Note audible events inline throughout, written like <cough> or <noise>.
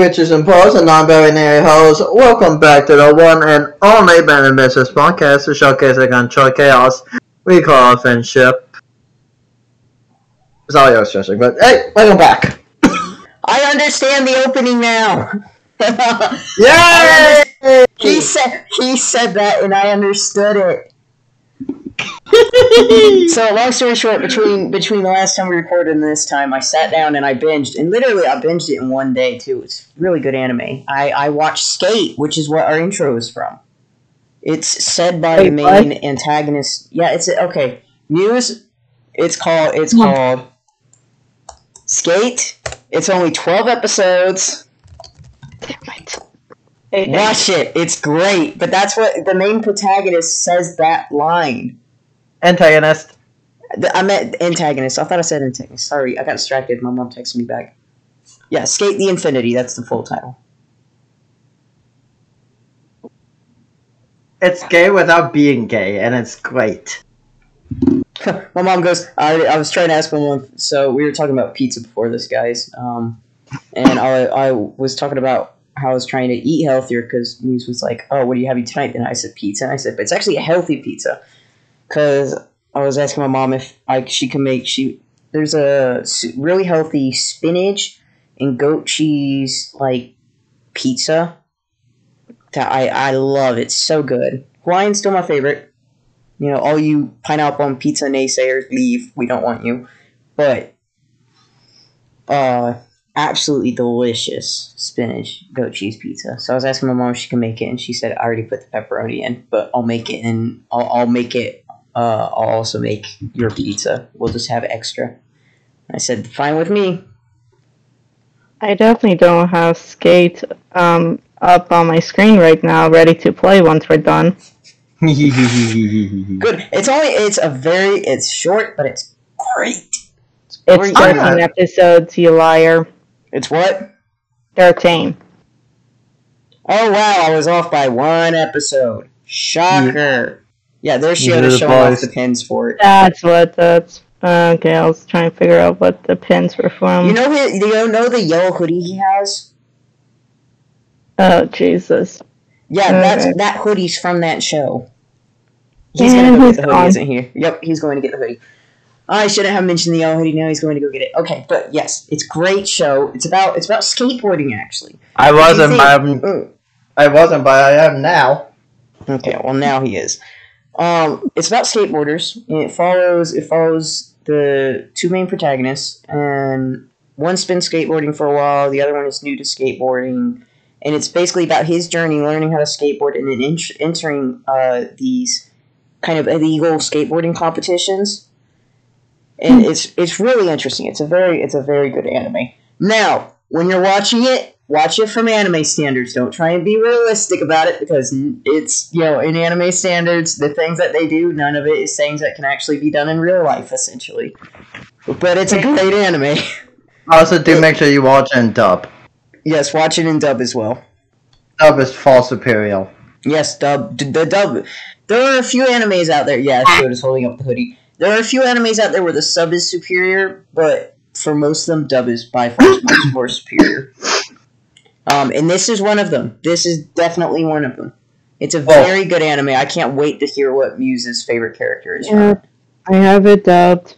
Pictures and Posts and non-binary hosts. Welcome back to the one and only Band of Misfits podcast, to showcase against Troy Chaos. We call friendship. Sorry I was stressing, but hey, welcome back. <coughs> I understand the opening now. <laughs> Yay! he said he said that, and I understood it. <laughs> so long story short, between between the last time we recorded and this time, I sat down and I binged, and literally I binged it in one day too. It's really good anime. I I watched Skate, which is what our intro is from. It's said by Wait, the main antagonist. Yeah, it's okay. Muse. It's called. It's Hmm. called Skate. It's only twelve episodes. Watch it. It's great. But that's what the main protagonist says that line. Antagonist. I meant antagonist. I thought I said antagonist. Sorry, I got distracted. My mom texted me back. Yeah, Skate the Infinity. That's the full title. It's gay without being gay, and it's great. <laughs> my mom goes. I, I was trying to ask my mom. So we were talking about pizza before this, guys. Um, and I, I was talking about how I was trying to eat healthier because Muse was like, "Oh, what are you having tonight?" And I said pizza. And I said, "But it's actually a healthy pizza." Because I was asking my mom if like she can make she. There's a really healthy spinach and goat cheese like pizza that I I love. It's so good. Hawaiian's still my favorite. You know, all you pineapple on pizza naysayers, leave. We don't want you. But, uh, absolutely delicious spinach goat cheese pizza. So I was asking my mom if she can make it, and she said I already put the pepperoni in, but I'll make it, and I'll, I'll make it. Uh, I'll also make your pizza. We'll just have extra. I said, fine with me. I definitely don't have Skate um, up on my screen right now, ready to play once we're done. <laughs> Good. It's only. It's a very. It's short, but it's great. It's great. 13 episodes, you liar. It's what? 13. Oh wow, I was off by one episode. Shocker. Yeah, there she You had to did it, show off the pins for it. That's what that's. Uh, okay, I was trying to figure out what the pins were from. You know his, you know the yellow hoodie he has? oh, Jesus. Yeah, that's that hoodie's from that show. He's And gonna go he's get the hoodie, gone. isn't he? Yep, he's going to get the hoodie. I shouldn't have mentioned the yellow hoodie. Now he's going to go get it. Okay, but yes, it's great show. It's about it's about skateboarding actually. I wasn't, You but I'm. Mm. I wasn't, but I am now. Okay, well now he is. Um, it's about skateboarders. It follows it follows the two main protagonists, and one's been skateboarding for a while. The other one is new to skateboarding, and it's basically about his journey learning how to skateboard and then ent- entering uh, these kind of illegal skateboarding competitions. And it's it's really interesting. It's a very it's a very good anime. Now, when you're watching it, watch it from anime standards. Don't try and be realistic about it because it's, you know, in anime standards, the things that they do, none of it is things that can actually be done in real life, essentially. But it's a great anime. <laughs> Also, do make sure you watch in dub. yes, watch it in dub as well. Dub is far superior. Yes, dub. d- The dub. There are a few animes out there. Yeah, ah. Shoda's holding up the hoodie. There are a few animes out there where the sub is superior, but for most of them, dub is by far much <coughs> more superior. Um, and this is one of them. This is definitely one of them. It's a Well- very good anime. I can't wait to hear what Muse's favorite character is. Yeah, I have it dubbed.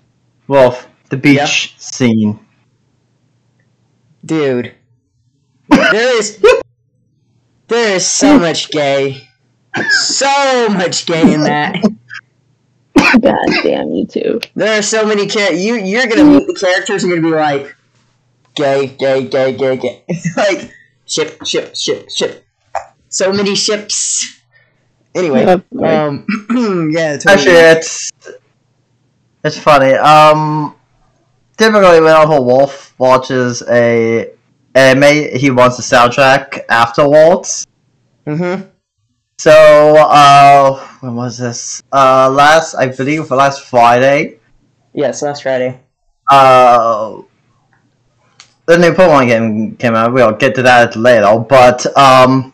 Wolf, the beach Yeah. scene. Dude, there is there is so <laughs> much gay, so much gay in that. God damn you two. There are so many char- you you're gonna meet the characters and you're gonna be like gay, gay, gay, gay, gay. <laughs> like ship, ship, ship, ship. So many ships. Anyway, Yep, um, <clears throat> yeah, totally. Actually, it's it's funny. Um, typically, whenever Wolf watches a anime, he wants the soundtrack afterwards. Mm-hmm. So, uh, when was this? Uh, last, I believe, last Friday. Yes, last Friday. Uh, the new Pokemon game came out. We'll get to that later, but um.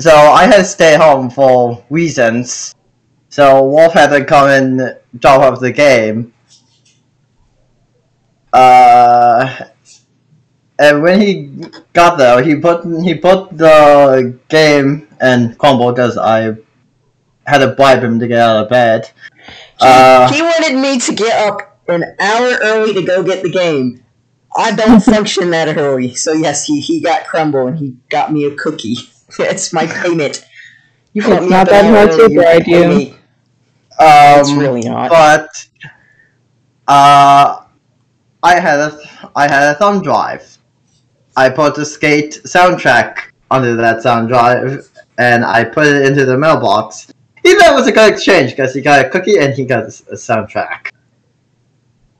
So I had to stay home for reasons. So Wolf had to come and drop off the game. Uh, and when he got there, he put he put the game in crumble because I had to bribe him to get out of bed. Uh, he wanted me to get up an hour early to go get the game. I don't <laughs> function that early, so yes, he, he got crumble and he got me a cookie. <laughs> It's my payment. You it's me not up that hour hard to early, you bribe pay you. me. um, It's really not. But uh, I had a I had a thumb drive. I put the skate soundtrack onto that sound drive, and I put it into the mailbox. He thought it was a good exchange because he got a cookie and he got a, a soundtrack.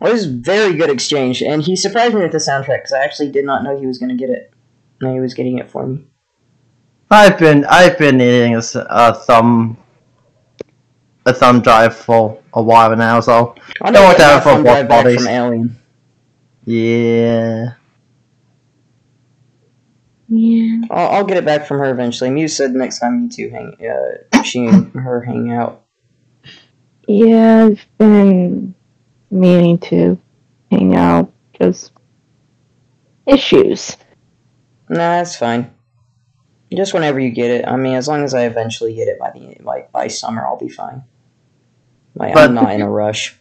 It was a very good exchange, and he surprised me with the soundtrack because I actually did not know he was going to get it. No, he was getting it for me. I've been I've been needing a thumb a thumb drive for a while now, so I Don't want get that my for thumb drive both back bodies. from Alien. yeah. Yeah. I'll, I'll get it back from her eventually. Muse said next time you two hang, uh, she and her hang out. Yeah, I've been meaning to hang out. Just issues. Nah, that's fine. Just whenever you get it. I mean, as long as I eventually get it by the like by summer, I'll be fine. Like But- I'm not in a rush.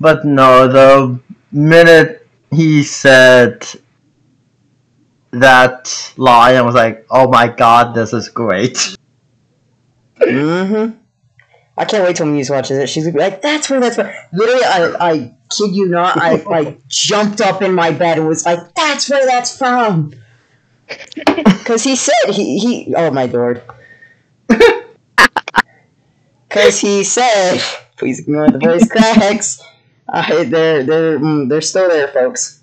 But no, the minute he said that line, I was like, oh my god, this is great. Mm-hmm. I can't wait till Muse watches it. She's gonna be like, "That's where that's where." Literally, I, I kid you not, I like jumped up in my bed and was like, "That's where that's from." <laughs> Because he said he he. Oh my lord. <laughs> Because he said, "Please ignore the voice cracks." Uh, they're they're mm, they're still there, folks.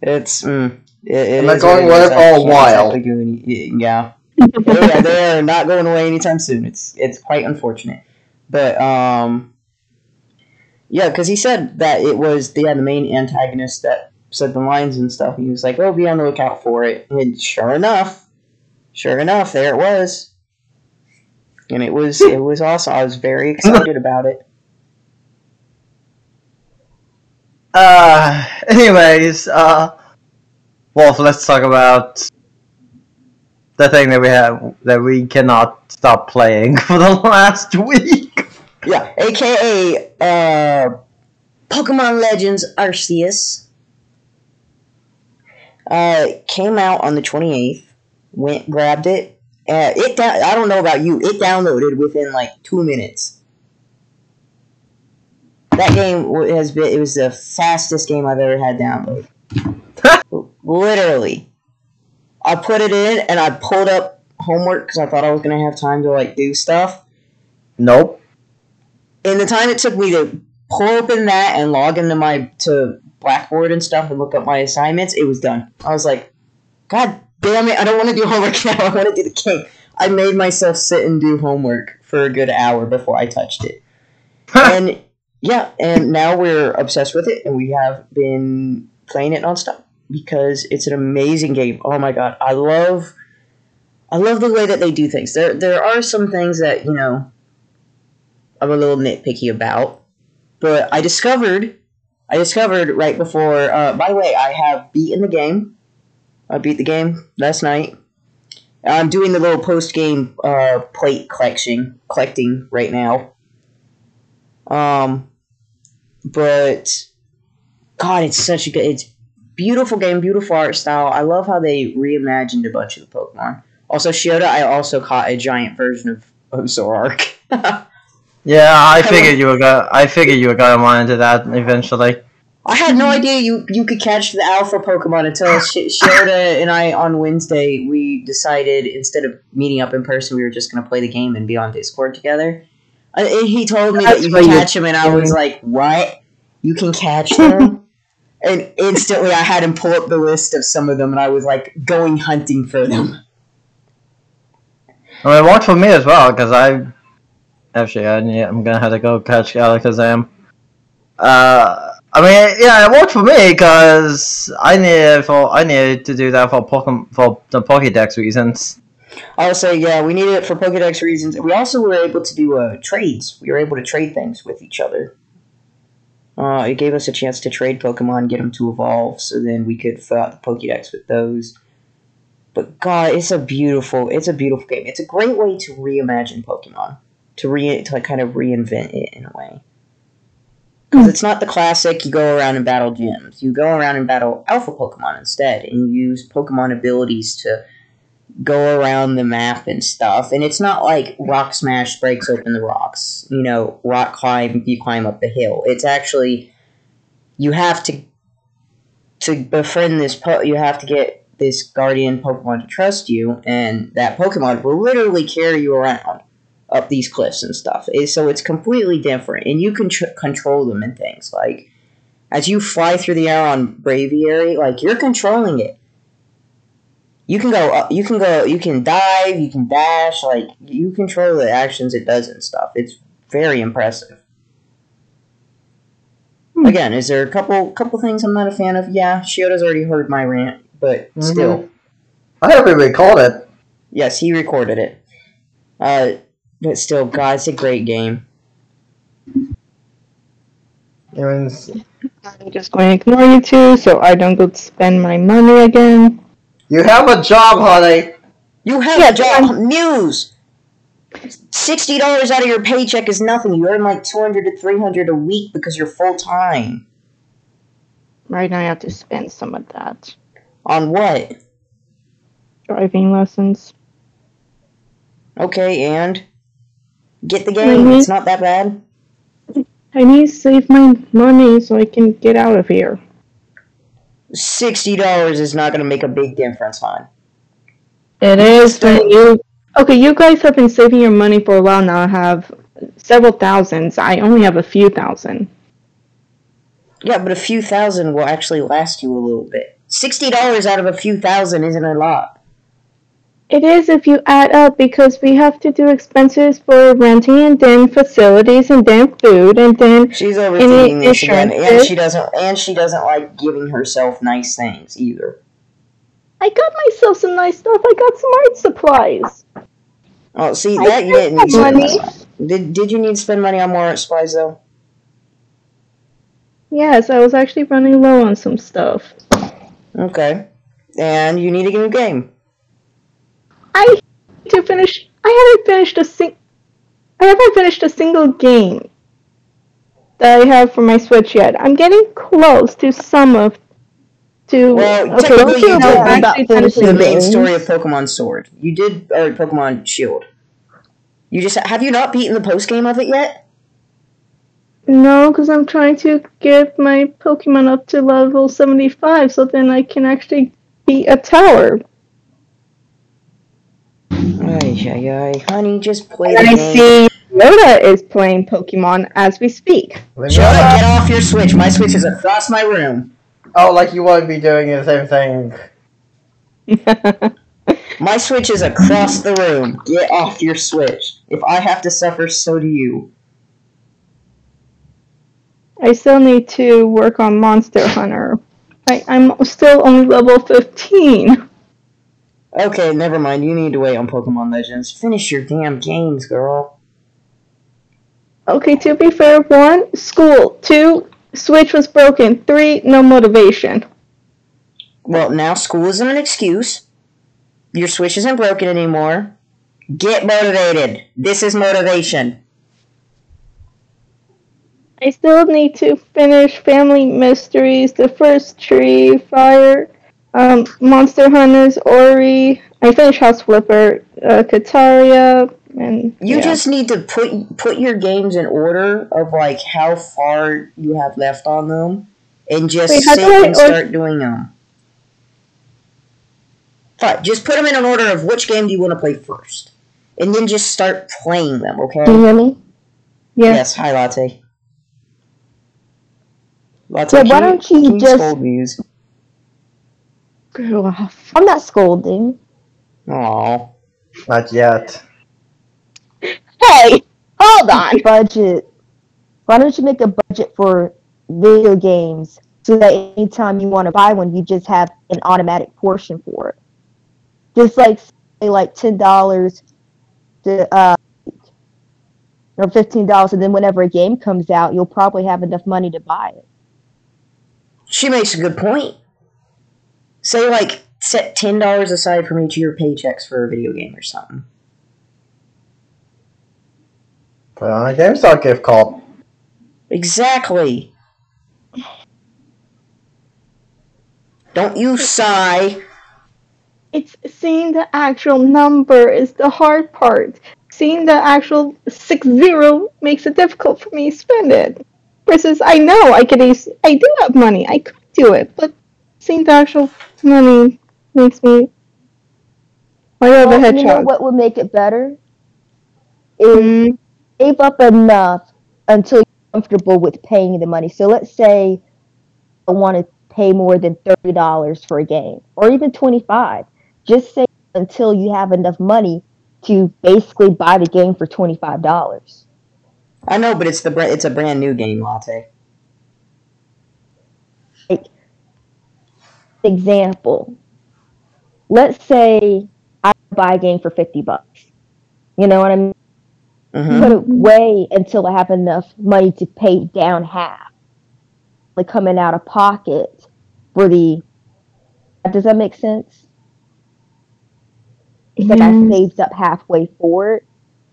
It's mm, it, it And they're is what going it away for I a can't while. exactly do any- yeah <laughs> yeah, they're not going away anytime soon. It's it's quite unfortunate, but um, yeah, because he said that it was yeah, the main antagonist that said the lines and stuff. He was like, "Oh, be on the lookout for it," and sure enough, sure enough, there it was, and it was it was awesome. I was very excited about it. Uh, anyways, uh, Wolf, let's talk about the thing that we have that we cannot stop playing <laughs> for the last week. Yeah, aka uh, Pokemon Legends Arceus. Uh, came out on the 28th. Went, grabbed it. Uh, it down, I don't know about you. It downloaded within like two minutes. That game has been. It was the fastest game I've ever had download. <laughs> Literally, I put it in and I pulled up homework because I thought I was gonna have time to like do stuff Nope. in the time it took me to pull open that and log into my to Blackboard and stuff and look up my assignments, it was done. I was like, God damn it, I don't want to do homework <laughs> now. I want to do the game. I made myself sit and do homework for a good hour before I touched it. <laughs> and yeah, and now we're obsessed with it and we have been playing it nonstop because it's an amazing game. Oh my god, I love I love the way that they do things. There there are some things that, you know, I'm a little nitpicky about. But I discovered, I discovered right before. Uh, by the way, I have beaten the game. I beat the game last night. I'm doing the little post game uh, plate collection, collecting right now. Um, but God, it's such a good, it's beautiful game, beautiful art style. I love how they reimagined a bunch of the Pokemon. Also, Shiota, I also caught a giant version of, Zoroark. <laughs> Yeah, I figured you were gonna. I figured you were gonna run into that eventually. I had no idea you you could catch the alpha Pokemon until Sh- Shioda and I on Wednesday we decided instead of meeting up in person we were just gonna play the game and be on Discord together. Uh, he told me that you can catch him, and I was like, "What? You can catch <laughs> them?" And instantly, I had him pull up the list of some of them, and I was like going hunting for them. Mean, it worked for me as well because I actually I I'm gonna have to go catch Alakazam. Uh, I mean, yeah, it worked for me because I needed for I needed to do that for Pokemon for the Pokédex reasons. I would say, yeah, we needed it for Pokedex reasons. We also were able to do uh, trades. We were able to trade things with each other. Uh, it gave us a chance to trade Pokemon, get them to evolve, so then we could fill out the Pokédex with those. But God, it's a beautiful, it's a beautiful game. It's a great way to reimagine Pokemon, to re, to like kind of reinvent it in a way. Because it's not the classic. You go around and battle gyms. You go around and battle Alpha Pokemon instead, and you use Pokemon abilities to go around the map and stuff. And it's not like Rock Smash breaks open the rocks. You know, Rock Climb, you climb up the hill. It's actually you have to to befriend this. Po- you have to get this guardian Pokemon to trust you, and that Pokemon will literally carry you around up these cliffs and stuff. So it's completely different, and you can tr- control them and things like as you fly through the air on Braviary, like you're controlling it. You can go, up, you can go, you can dive, you can dash, like you control the actions it does and stuff. It's very impressive. Hmm. Again, is there a couple couple things I'm not a fan of? Yeah, Shioda's already heard my rant, but Mhm. still, I never recalled it. yes, he recorded it. Uh, but still, God, it's a great game. I mean, I'm just going to ignore you two so I don't go spend my money again. You have a job, honey. You have Yeah, a job, Muse. Sixty dollars out of your paycheck is nothing. You earn like two hundred to three hundred a week because you're full time. Right now I have to spend some of that. On what? Driving lessons. Okay, and get the game. Mhm. It's not that bad. I need to save my money so I can get out of here. Sixty dollars is not going to make a big difference, hon. It is when you. Okay, you guys have been saving your money for a while now. I have several thousands. I only have a few thousand. Yeah, but a few thousand will actually last you a little bit. Sixty dollars out of a few thousand isn't a lot. It is if you add up because we have to do expenses for renting and then facilities and then food and then She's overthinking this again, and she doesn't. And she doesn't like giving herself nice things either. I got myself some nice stuff. I got some art supplies. Oh, see I that you didn't need money. Did Did you need to spend money on more art supplies though? Yes, I was actually running low on some stuff. Okay, and you need a new game. I to finish. I haven't finished a sing. I haven't finished a single game that I have for my Switch yet. I'm getting close to some of. To Well, okay, technically you know, actually The main story of Pokemon Sword. You did, or Pokemon Shield. You just have you not beaten the post game of it yet? No, because I'm trying to get my Pokemon up to level 75 so then I can actually beat a tower. Ay, ay, ay. Honey, just play And the I game. see Yoda is playing Pokemon as we speak. Leave me Shut up, alone. get off your Switch. My Switch is across my room. Oh, like you want to be doing the same thing. <laughs> My Switch is across the room. Get off your Switch. If I have to suffer, so do you. I still need to work on Monster Hunter. I, I'm still only level 15. Okay, never mind. You need to wait on Pokemon Legends. Finish your damn games, girl. Okay, to be fair, one, school. Two, Switch was broken. Three, no motivation. Well, now school isn't an excuse. Your Switch isn't broken anymore. Get motivated. This is motivation. I still need to finish Family Mysteries, The First Tree, Fire, um, Monster Hunters, Ori. I finished House Flipper, uh, Kataria, and You yeah. just need to put put your games in order of like how far you have left on them, and just Wait, sit I and or- start doing them. But just put them in an order of which game do you want to play first, and then just start playing them. Okay? Can you hear me? Yeah. Yes. Hi, Latte. Latte, Yeah, why don't you can just-? Go off. I'm not scolding. Aw. Not yet. Hey, hold <laughs> on. budget. Why don't you make a budget for video games so that anytime you want to buy one, you just have an automatic portion for it. Just like say like ten dollars to uh or fifteen dollars, and then whenever a game comes out, you'll probably have enough money to buy it. She makes a good point. Say like set ten dollars aside from each of your paychecks for a video game or something. Put on a GameStop gift card. Exactly. Don't you sigh. It's seeing the actual number is the hard part. Seeing the actual six zero makes it difficult for me to spend it. Versus, I know I could. eas- I do have money. I could do it, but seeing the actual money makes me. I have a Well, head you know what would make it better? Is Mm, save up enough until you're comfortable with paying the money. So let's say I want to pay more than thirty dollars for a game, or even twenty five. Just save until you have enough money to basically buy the game for twenty five dollars. I know, but it's the it's a brand new game, Latte. Example. Let's say I buy a game for fifty bucks. You know what I mean? hmm Put it away until I have enough money to pay down half. Like coming out of pocket for the. Does that make sense? It's like I Yes. saved up halfway for it,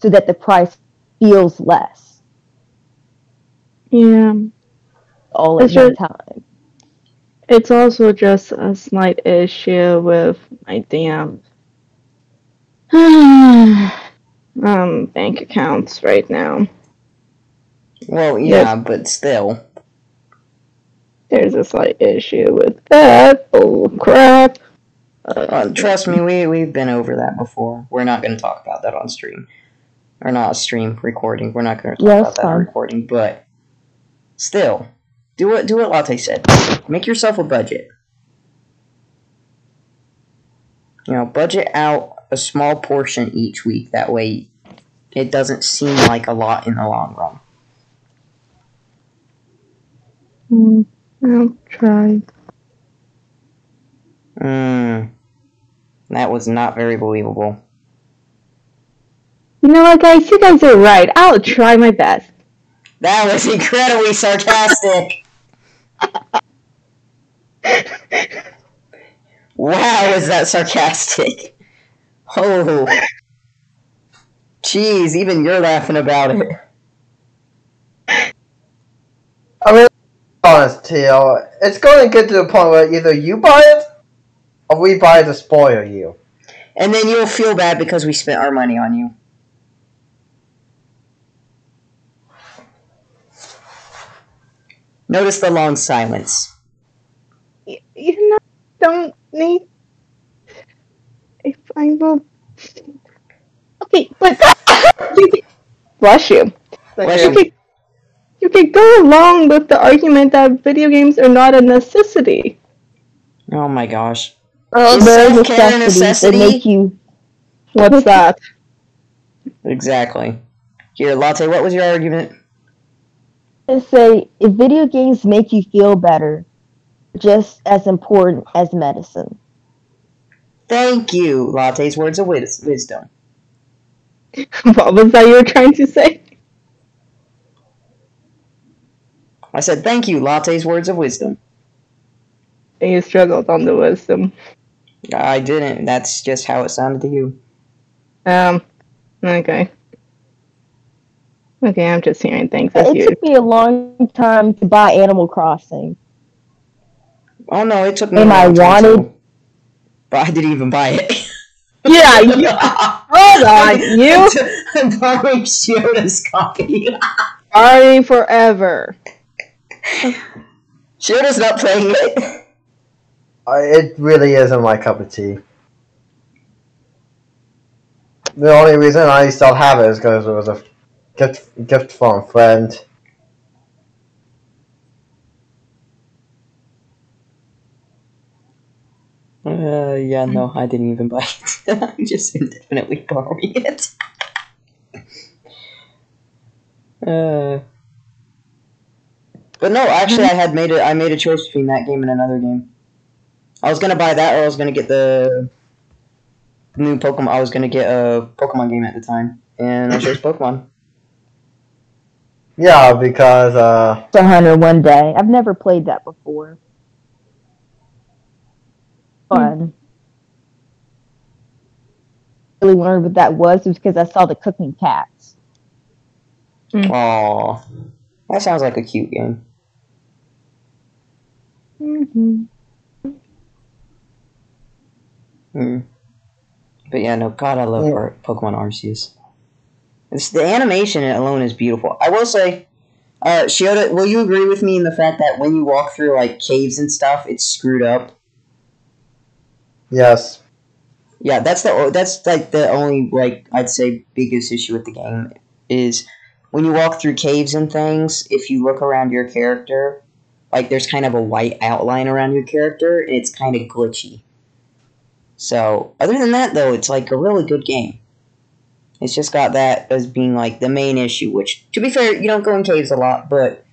so that the price feels less yeah. all at It's one time. It's also just a slight issue with my damn <sighs> um bank accounts right now. Well, yeah, but still. There's a slight issue with that. Oh crap. Uh, trust me, we we've been over that before. We're not going to talk about that on stream, or not stream recording. We're not going to talk Yeah, about that fine. recording. But still, do what do what Latte said. Make yourself a budget. You know, budget out a small portion each week. That way, it doesn't seem like a lot in the long run. Hmm, I'll try. Mm, that was not very believable. You know what, guys? You guys are right. I'll try my best. That was incredibly sarcastic. Wow, is that sarcastic? Oh. Jeez, even you're laughing about it. I mean, honest, Teal, it's going to get to the point where either you buy it or we buy it to spoil you. And then you'll feel bad because we spent our money on you. Notice the long silence. You know, don't need. If I will. Okay, but <coughs> you can, bless you. Bless You you. could, you could go along with the argument that video games are not a necessity. Oh my gosh. Oh, Is there are self-care a necessities that necessity? make you What's that? Exactly. Here, Latte, what was your argument? To say if video games make you feel better, just as important as medicine. Thank you, Latte's words of wisdom. <laughs> what was that you were trying to say? I said, thank you, Latte's words of wisdom. And you struggled on the wisdom. I didn't. That's just how it sounded to you. Um, okay. Okay, I'm just hearing things as It you. took me a long time to buy Animal Crossing. Oh no, it took me. And a I long time wanted- too. but I didn't even buy it. <laughs> Yeah, you, <laughs> hold on, you <laughs> I'm borrowing Shioda's copy. are forever. Shioda's not playing it. I, it really isn't my cup of tea. The only reason I still have it is because it was a gift gift from a friend. Uh, yeah, no, I didn't even buy it. <laughs> I'm just indefinitely borrowing it. uh. But no, actually, I had made it. I made a choice between that game and another game. I was gonna buy that, or I was gonna get the new Pokemon. I was gonna get a Pokemon game at the time, and I chose Pokemon. Yeah, because uh, The Hunter one day. I've never played that before. Fun. Really learned what that was was because I saw the cooking cats. Aw. That sounds like a cute game. Mm-hmm. Hmm. But yeah, no, God, I love Yeah. Pokemon Arceus. It's, the animation alone is beautiful. I will say, uh, Shiota, will you agree with me in the fact that when you walk through like caves and stuff, it's screwed up? yes, Yeah, that's the that's like the only like I'd say biggest issue with the game is when you walk through caves and things. If you look around your character, like there's kind of a white outline around your character, and it's kind of glitchy. So other than that, though, it's like a really good game. It's just got that as being like the main issue. Which, to be fair, you don't go in caves a lot, but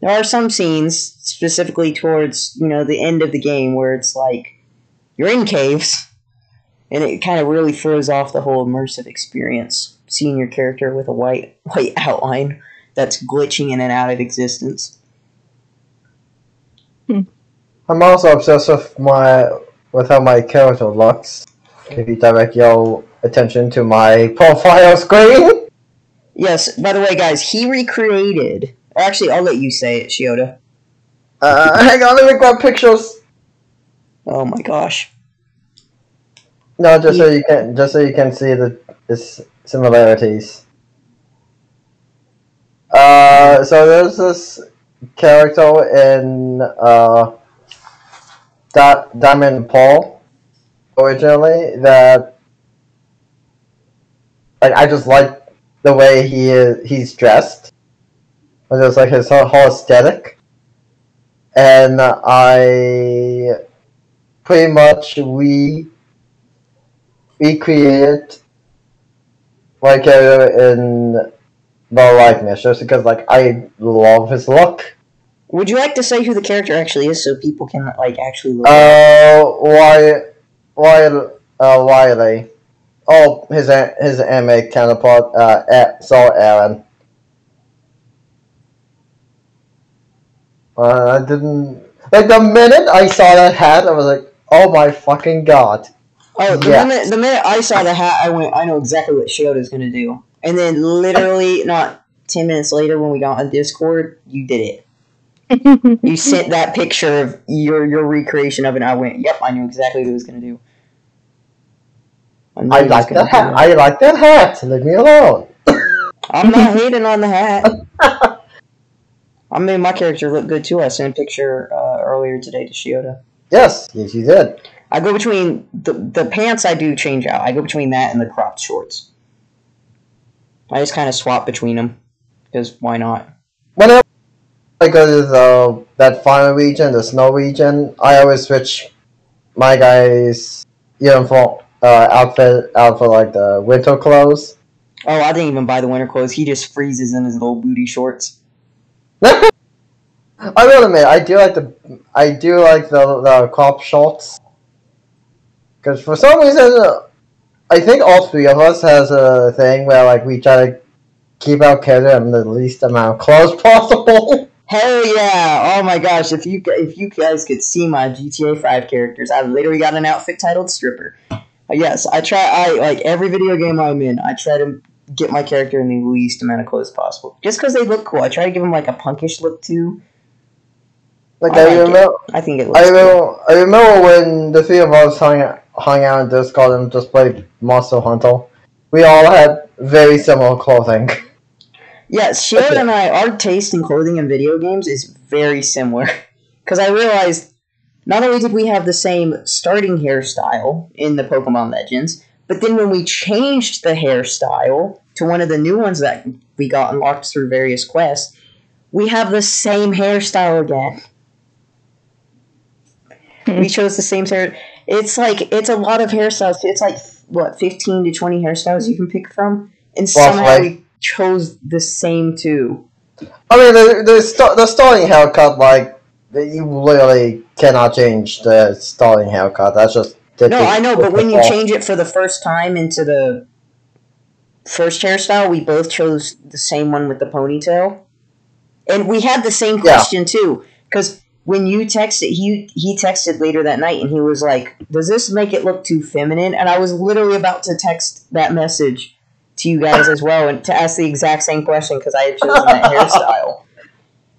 there are some scenes specifically towards you know the end of the game where it's like you're in caves and it kind of really throws off the whole immersive experience seeing your character with a white <laughs> white outline that's glitching in and out of existence hmm. I'm also obsessed with my with how my character looks. If you direct your attention to my profile screen, yes by the way guys he recreated or actually i'll let you say it shiota uh, hang on, let me grab pictures. oh my gosh No, just so you can just so you can see the this similarities. Uh, so there's this character in uh, Diamond Pearl originally that like I just like the way he is he's dressed. It's just like his whole whole aesthetic, and I pretty much we recreate my character in the likeness just because like I love his look. would you like to say who the character actually is so people can like actually look Uh, why, why, uh, Riley. Oh, his his anime counterpart, uh, A- Sir Aaron. Uh, I didn't like the minute I saw that hat, I was like, "Oh my fucking god!" oh the yes. minute the minute i saw the hat i went i know exactly what shiota's gonna do and then literally not 10 minutes later when we got on discord you did it <laughs> You sent that picture of your your recreation of it. and I went, "Yep, I knew exactly what he was gonna do." I like that hat. I like that hat. Leave me alone. <laughs> I'm not hating on the hat. <laughs> I made my character look good too. I sent a picture uh, earlier today to Shiota. yes, yes, you did. I go between the the pants. I do change out. I go between that and the cropped shorts. I just kind of swap between them because why not? Whenever I go to the that final region, the snow region, I always switch my guy's uniform uh, outfit out for like the winter clothes. Oh, I didn't even buy the winter clothes. He just freezes in his little booty shorts. <laughs> I will admit, I do like the I do like the the crop shorts because for some reason, uh, I think all three of us has a thing where like we try to keep our character in the least amount of clothes <laughs> possible. Hell yeah! Oh my gosh, if you if you guys could see my GTA Five characters, I literally got an outfit titled stripper. Yes, I try. I like every video game I'm in. I try to get my character in the least amount of clothes possible, just because they look cool. I try to give them like a punkish look too. Like I I, like it. remember, I think it looks. I cool. remember, I remember when the three of us hung out, hung out in Discord and just played Monster Hunter. We all had very similar clothing. <laughs> Yes, Shield Okay. and I, our taste in clothing and video games is very similar. <laughs> Because I realized not only did we have the same starting hairstyle in the Pokemon Legends, but then when we changed the hairstyle to one of the new ones that we got unlocked through various quests, we have the same hairstyle again. Hmm. we chose the same hair. It's like it's a lot of hairstyles. It's like what fifteen to twenty hairstyles you can pick from, and Well, somehow like- we chose the same two. I mean, the the, st- the starting haircut, like you literally cannot change the starting haircut. That's just No, I know, but when you change it for the first time into the first hairstyle, we both chose the same one with the ponytail. And we had the same Yeah. question too, because when you texted, he he texted later that night, and he was like, "Does this make it look too feminine?" And I was literally about to text that message to you guys as well, and to ask the exact same question because I had chosen that <laughs> hairstyle.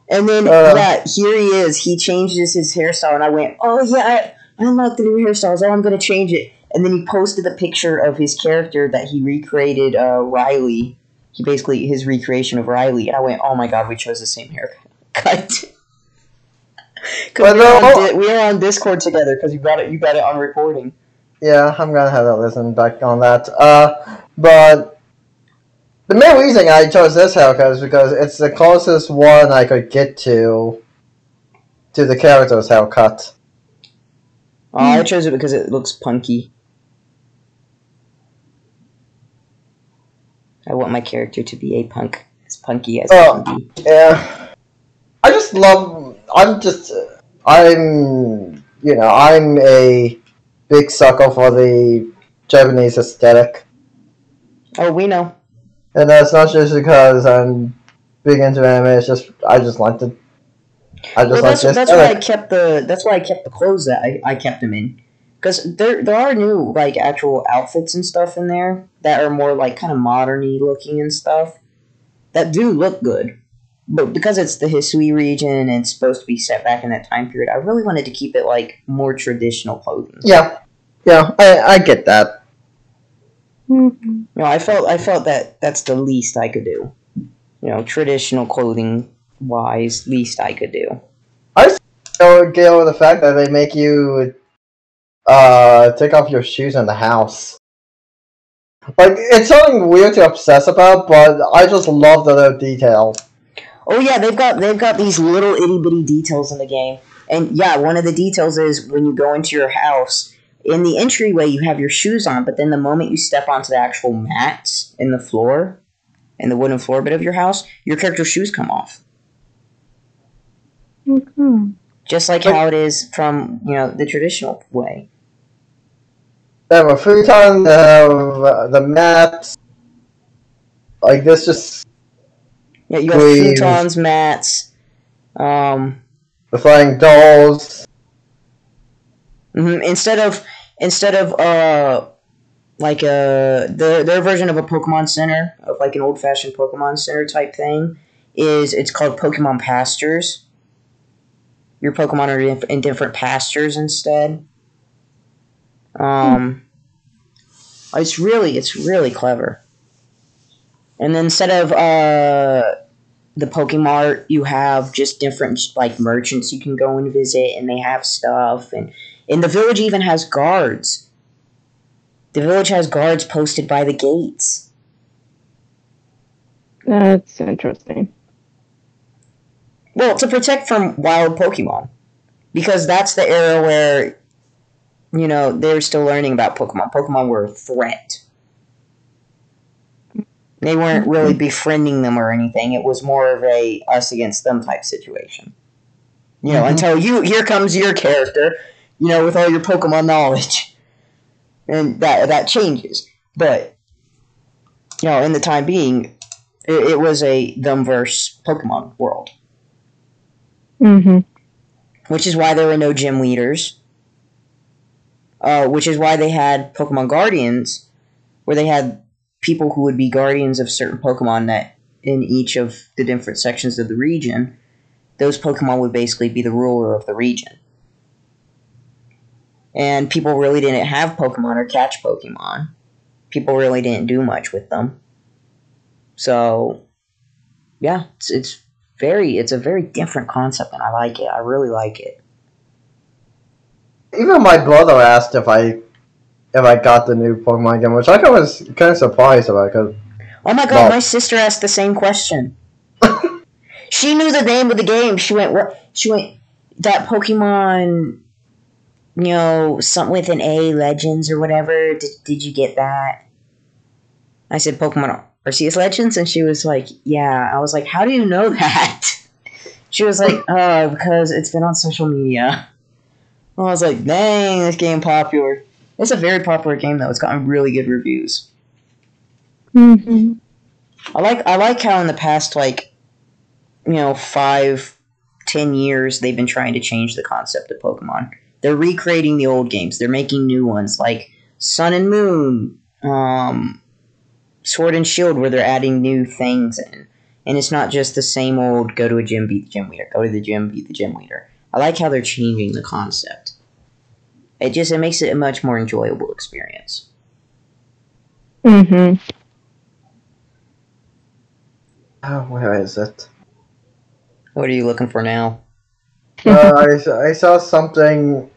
And then Uh. yeah, here he is. He changes his hairstyle, and I went, "Oh yeah, I, I unlocked the new hairstyles. Oh, I'm gonna change it." And then he posted the picture of his character that he recreated, uh, Riley. He basically his recreation of Riley, and I went, "Oh my god, we chose the same haircut." <laughs> Because But we, were no- on we were on Discord together because you got it. You got it on recording. Yeah, I'm gonna have to listen back on that. Uh, but the main reason I chose this haircut is because it's the closest one I could get to to the character's haircut. Oh, I chose it because it looks punky. I want my character to be a punk, as punky as Oh. it can be. Yeah, I just love. I'm just. Uh, I'm. You know, I'm a big sucker for the Japanese aesthetic, Oh, we know. And uh, that's not just because I'm big into anime. It's just I just like the. I just Well, like that's, this. that's why I kept the that's why I kept the clothes that I, I kept them in, because there there are new like actual outfits and stuff in there that are more like kind of moderny looking and stuff that do look good, but because it's the Hisui region and it's supposed to be set back in that time period, I really wanted to keep it like more traditional clothing. Yeah, yeah, I I get that. Mhm. You know, I felt I felt that that's the least I could do. You know, traditional clothing wise, least I could do. So, Gail, the fact that they make you uh take off your shoes in the house. Like it's something weird to obsess about, but I just love the little detail. Oh yeah, they've got they've got these little itty bitty details in the game. And yeah, one of the details is when you go into your house, in the entryway you have your shoes on, but then the moment you step onto the actual mats in the floor, in the wooden floor bit of your house, your character's shoes come off. Mhm. Just like how it is from, you know, the traditional way. They have a futon, they have uh, the mats. Like this just Yeah, you have Please. futons, mats, um the flying dolls. mhm, instead of instead of uh like a their their version of a Pokemon Center of like an old fashioned Pokemon Center type thing is it's called Pokemon Pastures. Your Pokemon are in, in different pastures instead. Um, it's really it's really clever. And then instead of uh the Pokemart, you have just different like merchants you can go and visit, and they have stuff, and and the village even has guards. The village has guards posted by the gates. That's interesting. Well, to protect from wild Pokemon. Because that's the era where, you know, they were still learning about Pokemon. Pokemon were a threat. They weren't really befriending them or anything. It was more of a us against them type situation. You know, Mhm. until you here comes your character, you know, with all your Pokemon knowledge. <laughs> And that that changes. But you know, in the time being, it, it was a them versus Pokemon world Mm-hmm. which is why there were no gym leaders. Uh, which is why they had Pokemon Guardians, where they had people who would be guardians of certain Pokemon that in each of the different sections of the region, those Pokemon would basically be the ruler of the region. And people really didn't have Pokemon or catch Pokemon. People really didn't do much with them. So, yeah, it's, it's very it's a very different concept and I like it. I really like it. Even my brother asked if I if I got the new Pokemon game, which I was kind of surprised about because Oh my god, my sister asked the same question. <laughs> she knew the name of the game. She went what she went that Pokemon you know, something with an A, Legends or whatever. Did, did you get that? I said Pokemon Arceus Legends and she was like, "Yeah." I was like, "How do you know <laughs> that?" She was like, "Oh, because it's been on social media." I was like, "Dang, this game popular." It's a very popular game though. It's gotten really good reviews. Mm-hmm. I like I like how in the past like you know five, ten years they've been trying to change the concept of Pokemon. They're recreating the old games. They're making new ones like Sun and Moon, um, Sword and Shield, where they're adding new things in. And it's not just the same old go to a gym, beat the gym leader, go to the gym, beat the gym leader. I like how they're changing the concept. It just it makes it a much more enjoyable experience. Mm-hmm. Oh, where is it? What are you looking for now? Uh, <laughs> I, I saw something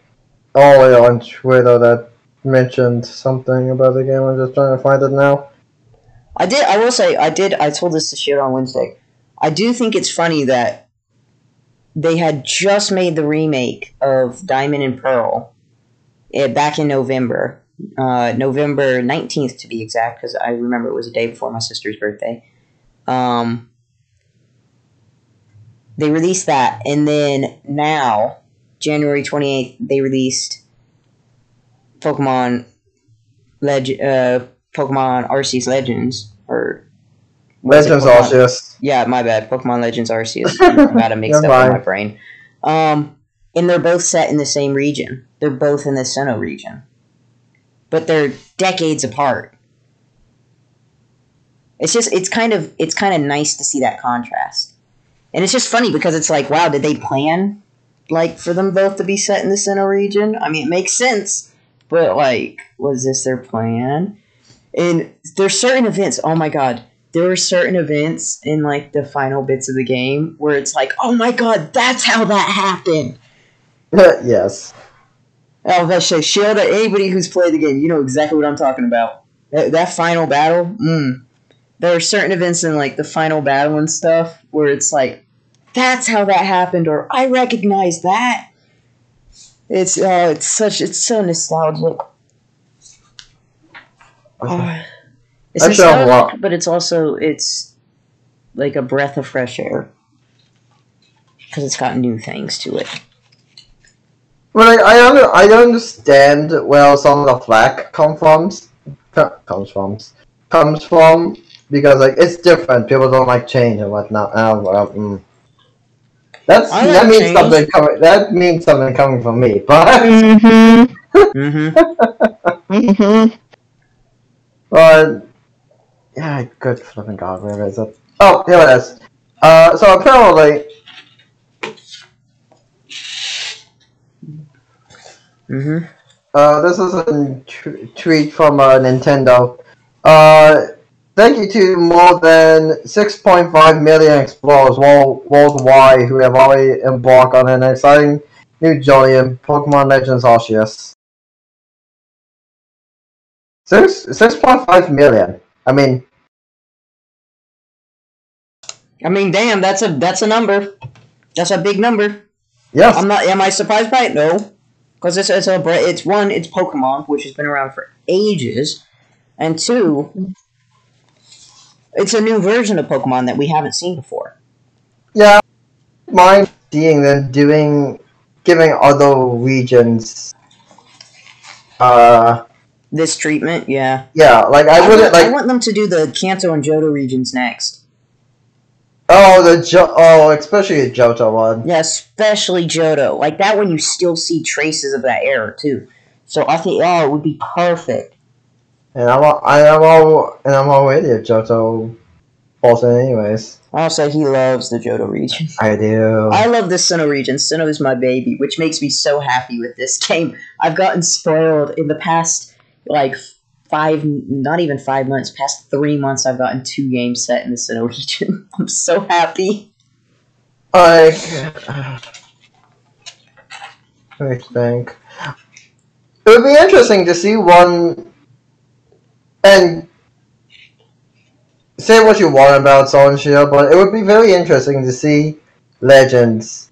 earlier on Twitter that mentioned something about the game. I'm just trying to find it now. I did. I will say. I did. I told this to shit on Wednesday. I do think it's funny that they had just made the remake of Diamond and Pearl eh, back in November, uh, November nineteenth to be exact, because I remember it was a day before my sister's birthday. Um, they released that, and then now, January twenty eighth, they released Pokemon Leg- uh, Pokemon Arceus Legends or Legends Arceus. Yeah, my bad. Pokemon Legends Arceus. <laughs> I got it mixed You're up in my brain. Um, and they're both set in the same region. They're both in the Sinnoh region, but they're decades apart. It's just it's kind of it's kind of nice to see that contrast, and it's just funny because it's like, wow, did they plan like for them both to be set in the Sinnoh region? I mean, it makes sense, but like, was this their plan? And there's certain events. Oh my god, there are certain events in like the final bits of the game where it's like, oh my god, that's how that happened. <laughs> yes. Oh, say shield anybody who's played the game, you know exactly what I'm talking about. That, that final battle, mm. There are certain events in like the final battle and stuff where it's like, that's how that happened, or I recognize that. It's oh, it's such it's so nostalgic. Oh, <sighs> it's I shall nostalgic, walk. but it's also it's like a breath of fresh air because it's got new things to it. Well, I, I, under, I understand where some of the flack come from. Comes from. Comes from. Because, like, it's different. People don't like change and whatnot. Mm. That's, I that means change. something coming. That means something coming from me. But, Mm-hmm. <laughs> Mm-hmm. Mm-hmm. but yeah, good flipping god, where is it? Oh, here it is. Uh, so apparently, Mm-hmm. Uh, this is a t- tweet from uh, Nintendo. Uh, thank you to more than 6.5 million explorers worldwide who have already embarked on an exciting new journey in Pokemon Legends Arceus. Six, 6.5 million. I mean, I mean, damn, that's a that's a number. That's a big number. yes. I'm not. Am I surprised by it? No, because it's it's a it's one. It's Pokemon, which has been around for ages, and two, it's a new version of Pokemon that we haven't seen before. Yeah, mind seeing them doing, giving other regions, uh, This treatment, yeah. yeah, like I, I, wouldn't want, like. I want them to do the Kanto and Johto regions next. Oh, the jo- oh, especially the Johto one. Yeah, especially Johto. Like that one, you still see traces of that error too. So I think, oh, it would be perfect. And I'm al- I am all and I'm already a Johto person, anyways. I also, he loves the Johto region. I do. I love the Sinnoh region. Sinnoh is my baby, which makes me so happy with this game. I've gotten spoiled in the past, like, five, not even five months, past three months, I've gotten two games set in the Sinnoh region. <laughs> I'm so happy. Like, <sighs> let me think. It would be interesting to see one, and say what you want about and Shield, but it would be very interesting to see Legends,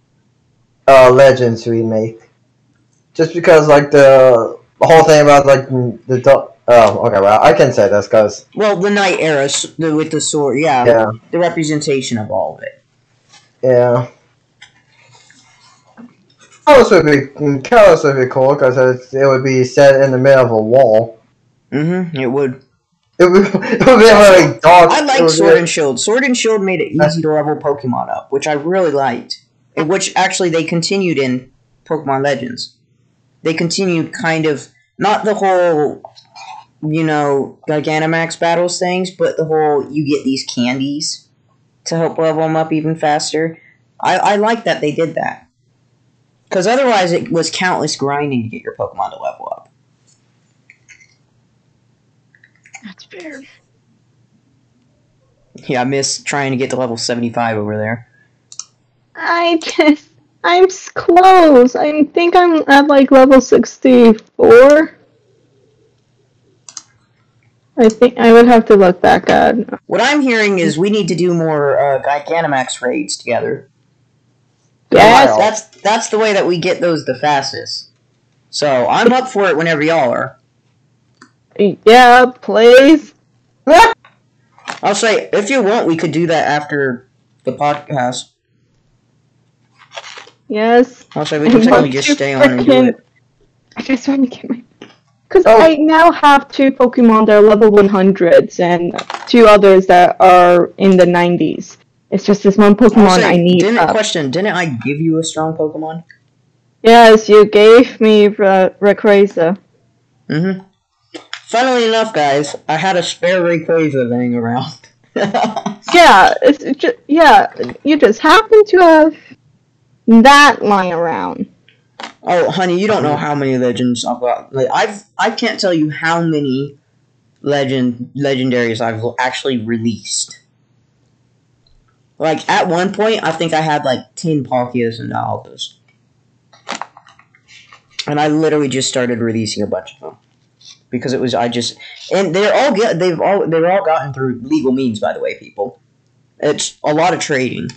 uh, Legends remake. Just because, like the, whole thing about like the do- oh okay well I can say this because Well, the Night Era the, with the sword, yeah, yeah the representation of all of it. Yeah. Kalos would be Kalos would be cool because it would be set in the middle of a wall. Mm-hmm, it would. It <laughs> would, it would be like dog. I it like Sword be- and Shield. Sword and Shield made it easy to level Pokemon up, which I really liked. And which actually they continued in Pokemon Legends. They continued kind of not the whole, you know, Gigantamax battles things, but the whole you get these candies to help level them up even faster. I, I like that they did that. Because otherwise it was countless grinding to get your Pokemon to level up. That's fair. Yeah, I miss trying to get to level 75 over there. I just, I'm close. I think I'm at like level 64. I think I would have to look back at. What I'm hearing is we need to do more uh, Gigantamax raids together. Yes. That's that's the way that we get those the fastest. So I'm up for it whenever y'all are. Yeah, please. <laughs> I'll say if you want, we could do that after the podcast. Yes. I'll say we can technically just stay on and do it. I just want to get my. Because Oh. I now have two Pokemon that are level 100s and two others that are in the 90s. It's just this one Pokemon say, I need. didn't up. question? Didn't I give you a strong Pokemon? Yes, you gave me Ra- Rayquaza. Mm-hmm. Funnily enough, guys, I had a spare Rayquaza laying around. <laughs> Yeah, it's just yeah. You just happen to have that lying around. Oh, honey, you don't know how many legends I've got. Like, I've I can't tell you how many legend legendaries I've actually released. Like at one point, I think I had like ten Palkias and Alphas, and I literally just started releasing a bunch of them because it was I just and they're all get they've all they've all gotten through legal means. By the way, people, it's a lot of trading.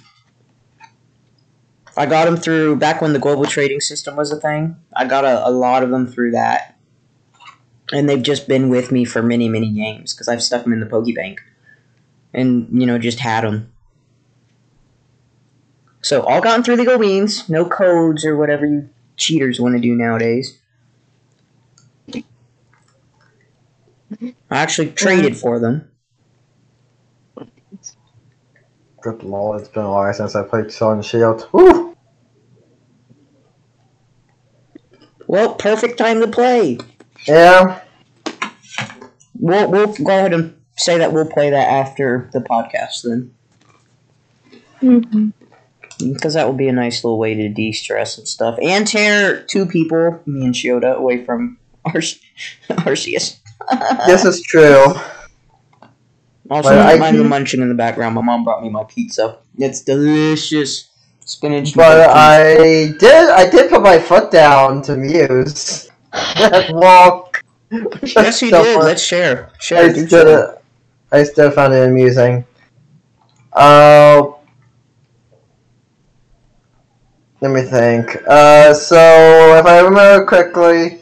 I got them through back when the global trading system was a thing. I got a, a lot of them through that. And they've just been with me for many, many games because I've stuck them in the Pokebank. And, you know, just had them. So, all gotten through legal means. No codes or whatever you cheaters want to do nowadays. I actually traded for them. Good lord, it's been a while since I played Sword and Shield. Woo! Well, perfect time to play. Yeah. We'll, we'll go ahead and say that we'll play that after the podcast then. Mm-hmm. Because that will be a nice little way to de stress and stuff. And tear two people, me and Shioda, away from <laughs> Arce- Arceus. This is true. Also, But I mind the munching in the background. My mom brought me my pizza. It's delicious. Spinach. But. I did I did put my foot down to muse. <laughs> Walk. Yes, you So did. fun. Let's share. I Share. Do still, share. I still found it amusing. Uh, let me think. Uh, so if I remember correctly,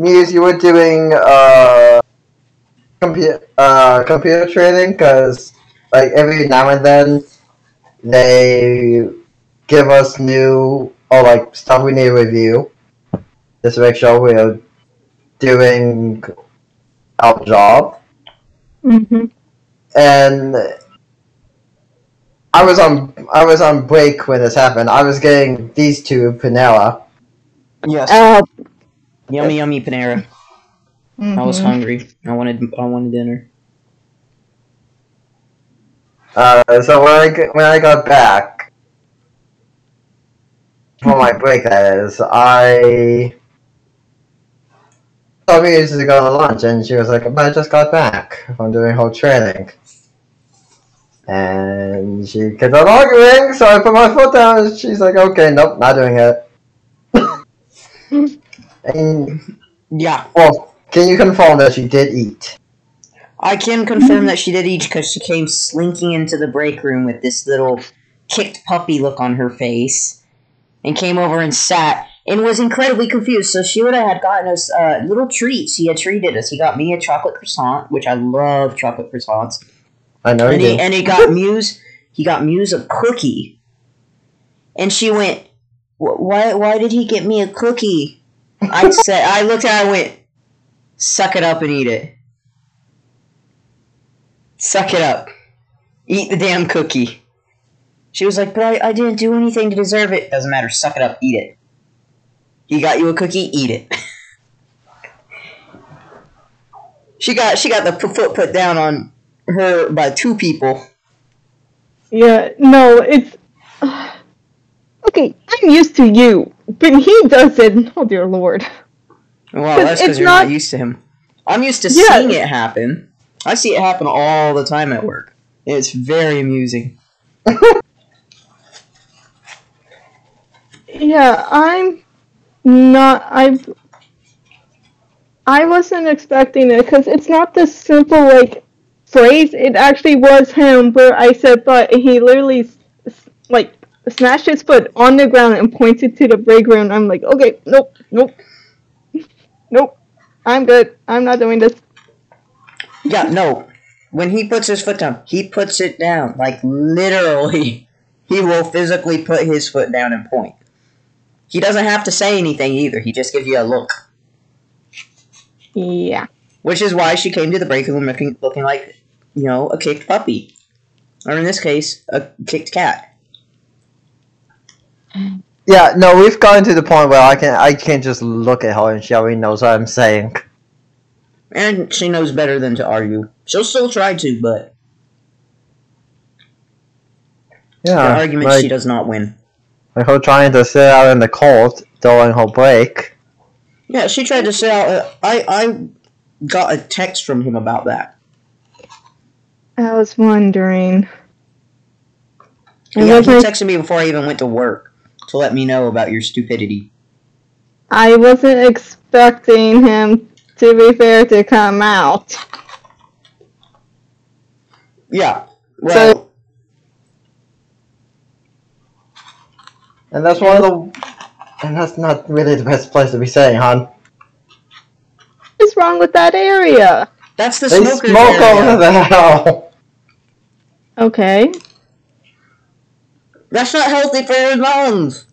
Muse, you were doing uh, computer uh, computer trading because like every now and then they give us new or like stuff we need to review just to make sure we're doing our job Mm-hmm. and I was on I was on break when this happened. I was getting these two Panera. Yes. Uh, yummy, yummy Panera. I was mhm. hungry. I wanted. I wanted dinner. Uh, so when I g- when I got back for my break, that is, I told me to go to lunch, and she was like, "But I just got back from doing whole training." And she kept on arguing, so I put my foot down, and she's like, "Okay, nope, not doing it." <laughs> and Yeah, well, can you confirm that she did eat? I can confirm that she did eat because she came slinking into the break room with this little kicked puppy look on her face, and came over and sat and was incredibly confused. So she Sheila had gotten us uh, little treats. He had treated us. He got me a chocolate croissant, which I love chocolate croissants. I know and you he, do. and he got Muse. He got Muse a cookie, and she went, "Wh- "Why? Why did he get me a cookie?" I said, I looked at, her, I went, "Suck it up and eat it." Suck it up. Eat the damn cookie. She was like, but I, I didn't do anything to deserve it. Doesn't matter. Suck it up. Eat it. He got you a cookie. Eat it. <laughs> she got she got the foot put down on her by two people. Yeah, no, it's. Okay, I'm used to you, but he does it. <laughs> Oh dear lord. Well, that's because you're not, not- used to him. I'm used to Yeah. seeing it happen. I see it happen all the time at work. It's very amusing. <laughs> Yeah, I'm not. I. I wasn't expecting it because it's not this simple like phrase. It actually was him where I said, but he literally like smashed his foot on the ground and pointed to the break room. I'm like, okay, nope, nope, nope. I'm good. I'm not doing this. Yeah, no. When he puts his foot down, he puts it down. Like, literally. <laughs> He will physically put his foot down and point. He doesn't have to say anything either. He just gives you a look. Yeah. Which is why she came to the break room looking, looking like, you know, a kicked puppy. Or in this case, a kicked cat. Yeah, no, we've gotten to the point where I can I can't just look at her and she already knows what I'm saying. And she knows better than to argue. She'll still try to, but Yeah, the argument like, she does not win. like her trying to sit out in the cold during her break. Yeah, she tried to say out. Uh, I I got a text from him about that. I was wondering. I Yeah, he texted me before I even went to work to let me know about your stupidity. I wasn't expecting him, to be fair, to come out. Yeah. Well, And that's one of the and that's not really the best place to be saying, hon. What's wrong with that area? that's the They smoke area. over the hell. Okay. That's not healthy for your lungs.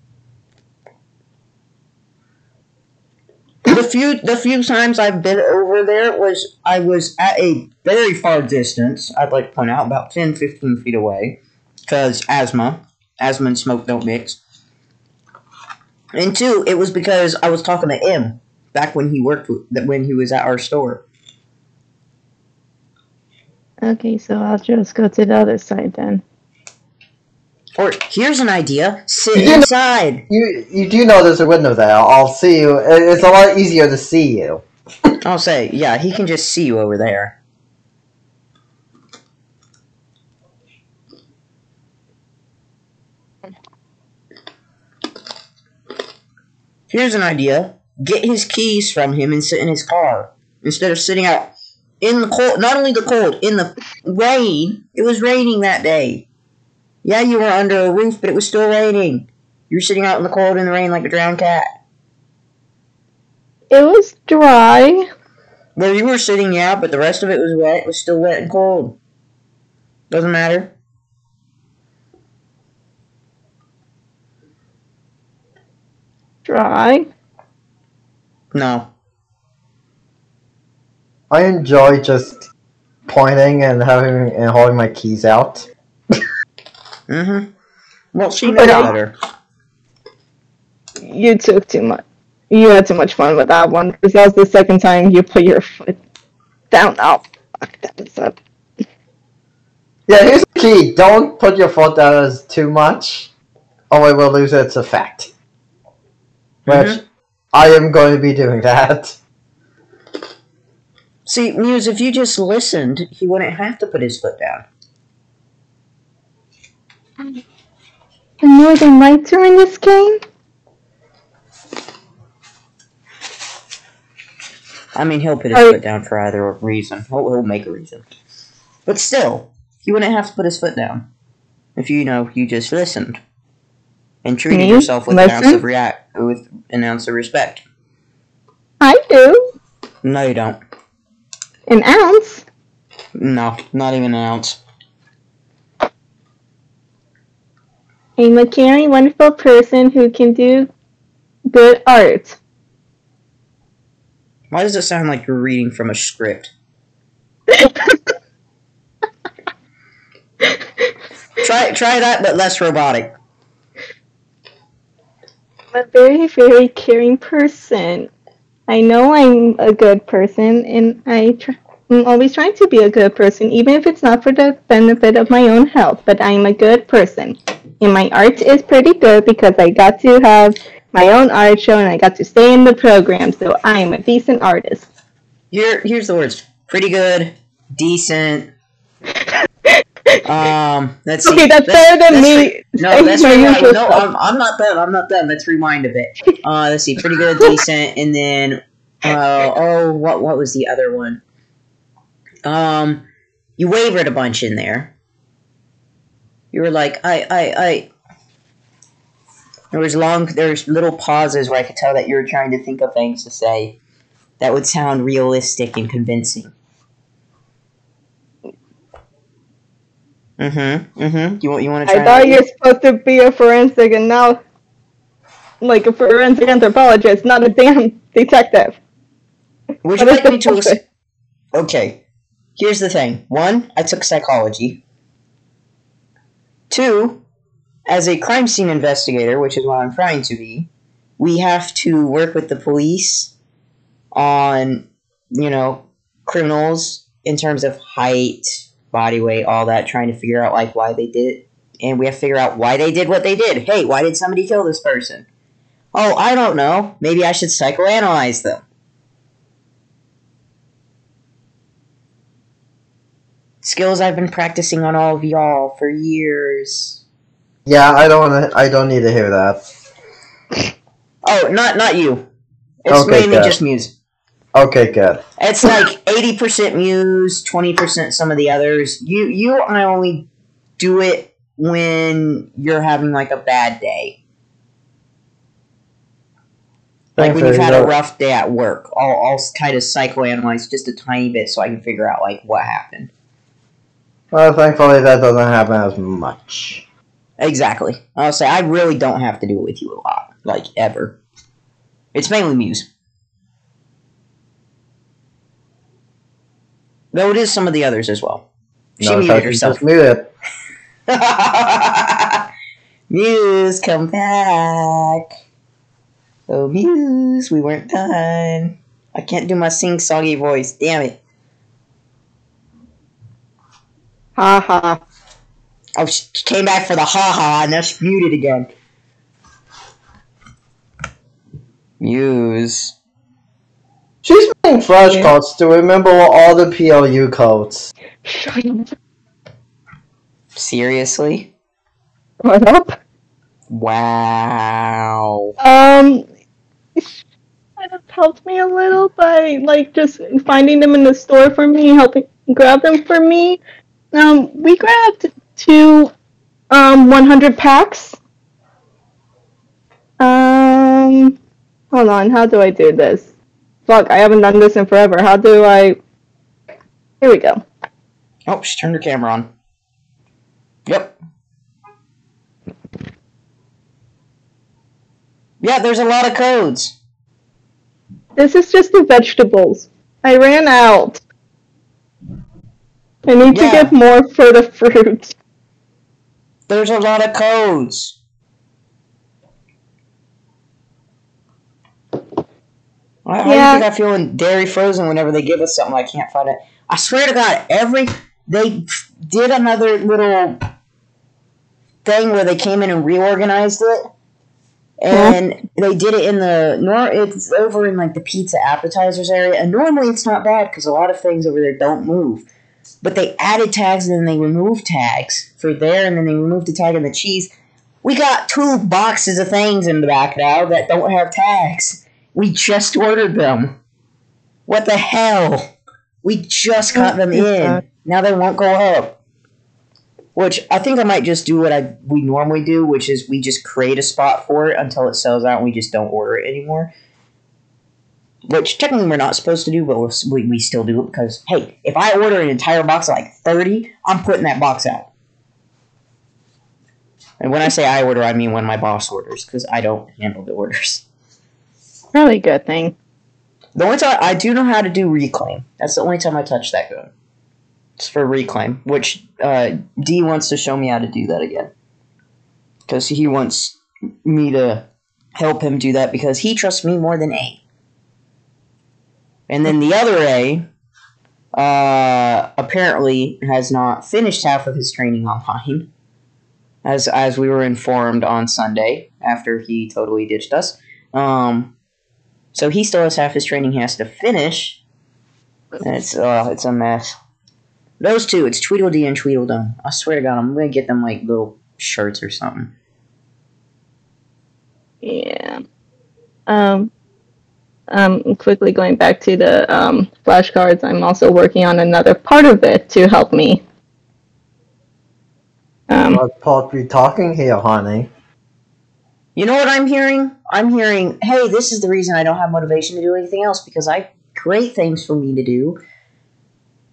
The few the few times I've been over there was I was at a very far distance. I'd like to point out about 10, 15 feet away, because asthma, asthma and smoke don't mix. And two, it was because I was talking to him back when he worked with, when he was at our store. Okay, so I'll just go to the other side then. Or here's an idea: sit You know- inside. You you do know there's a window there. I'll see you. It's a lot easier to see you. <laughs> I'll say, yeah, he can just see you over there. Here's an idea. Get his keys from him and sit in his car. Instead of sitting out in the cold, not only the cold, in the rain. It was raining that day. Yeah, you were under a roof, but it was still raining. You were sitting out in the cold and the rain like a drowned cat. It was dry. Where you were sitting, yeah, but the rest of it was wet. It was still wet and cold. Doesn't matter. Dry. No. I enjoy just pointing and having and holding my keys out. Mm-hmm. Well, she But knows I- better. You took too much. You had too much fun with that one because that was the second time you put your foot down. Oh, fuck, that was up. Yeah, here's the key. Don't put your foot down as too much, or it will lose its effect. Which I am going to be doing that. See, Muse, if you just listened, he wouldn't have to put his foot down. The Northern Lights are in this game? I mean, he'll put his Are- foot down for either reason. He'll, he'll make a reason. But still, he wouldn't have to put his foot down. If you know, you just listened. And treated Me? yourself with an ounce of react with an ounce of respect. I do. No, you don't. An ounce. No, not even an ounce. A caring, wonderful person who can do good art. Why does it sound like you're reading from a script? try try that, but less robotic. I'm a very, very caring person. I know I'm a good person, and I tr- I'm always trying to be a good person, even if it's not for the benefit of my own health. But I'm a good person, and my art is pretty good because I got to have my own art show and I got to stay in the program. So I am a decent artist. Here, here's the words: pretty good, decent. <laughs> Um, let's see. Okay, that's Let's- better than let's me re- no, saying let's my rewind. usual No, stuff. I'm, I'm not done. I'm not done. Let's rewind a bit. Uh, let's see. Pretty good, <laughs> decent, and then uh, oh, what what was the other one? Um, you wavered a bunch in there. You were like, I, I, I. There was long. There's little pauses where I could tell that you were trying to think of things to say that would sound realistic and convincing. Mm-hmm. Mm-hmm. You want you want to try? I thought you're supposed to be a forensic and now, like a forensic anthropologist, not a damn detective. Would you like me to? Ex- okay. Here's the thing. One, I took psychology. Two, as a crime scene investigator, which is what I'm trying to be, we have to work with the police on, you know, criminals in terms of height, body weight, all that, trying to figure out like why they did it. And we have to figure out why they did what they did. Hey, why did somebody kill this person? Oh, I don't know. Maybe I should psychoanalyze them. Skills I've been practicing on all of y'all for years. Yeah, I don't want to. I don't need to hear that. Oh, not not you. It's Okay, mainly good. just Muse. Okay, good. It's like eighty percent Muse, twenty percent some of the others. You you I only do it when you're having like a bad day. Like when you've had a rough day at work, I'll, I'll kind of psychoanalyze just a tiny bit so I can figure out like what happened. Well, thankfully that doesn't happen as much. Exactly. I'll say I really don't have to do it with you a lot, like ever. It's mainly Muse. Though it is some of the others as well. She No, muted herself. muted. <laughs> Muse, come back. Oh, Muse, we weren't done. I can't do my sing soggy voice. Damn it. Ha ha. Oh, she came back for the ha ha, and that's muted again. Muse. She's making Yeah. flashcards to remember all the PLU codes. Seriously? What up? Wow. Um, kind of helped me a little by like just finding them in the store for me, helping grab them for me. Um, we grabbed two, um, 100 packs. Um, hold on, how do I do this? Fuck, I haven't done this in forever. How do I? Here we go. Oh, she turned her camera on. Yep. Yeah, there's a lot of codes. This is just the vegetables. I ran out. I need Yeah. to get more for the fruit. There's a lot of codes. Why, why do you Yeah. think I feel in dairy frozen whenever they give us something I can't find it? I swear to God, every they did another little thing where they came in and reorganized it, and they did it in the nor it's over in like the pizza appetizers area, and normally it's not bad because a lot of things over there don't move. But they added tags and then they removed tags for there, and then they removed the tag on the cheese. We got two boxes of things in the back now that don't have tags. We just ordered them. What the hell? We just got them oh in. Now they won't go up. Which I think I might just do what I we normally do, which is we just create a spot for it until it sells out and we just don't order it anymore. Which technically we're not supposed to do, but we, we still do it because, hey, if I order an entire box of like 30, I'm putting that box out. And when I say I order, I mean when my boss orders because I don't handle the orders. Really good thing. The only time I do know how to do reclaim. That's the only time I touch that gun. It's for reclaim, which uh, D wants to show me how to do that again. Because he wants me to help him do that because he trusts me more than A. And then the other A uh, apparently has not finished half of his training online, as as we were informed on Sunday after he totally ditched us. Um, so he still has half his training he has to finish. It's uh, it's a mess. Those two, it's Tweedledee and Tweedledum. I swear to God, I'm gonna get them like little shirts or something. Yeah. Um, um, quickly going back to the um, flashcards, I'm also working on another part of it to help me. Um, What part we talking here, honey? You know what I'm hearing? I'm hearing, hey, this is the reason I don't have motivation to do anything else because I create things for me to do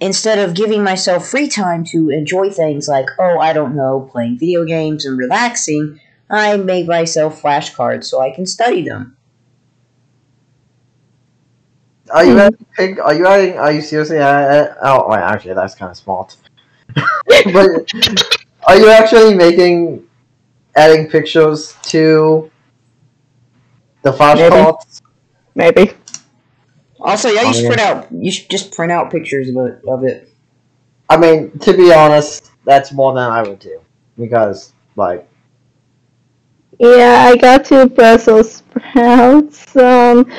instead of giving myself free time to enjoy things like, oh, I don't know, playing video games and relaxing. I make myself flashcards so I can study them. Are you adding pic- Are you adding? Are you seriously? Uh, uh, oh, wait, actually, that's kind of smart. but are you actually making adding pictures to the flashcards? maybe. Also, yeah, you Oh, should yeah. print out. You should just print out pictures of it. Of it. I mean, to be honest, that's more than I would do because, like, Yeah, I got two Brussels sprouts. Um,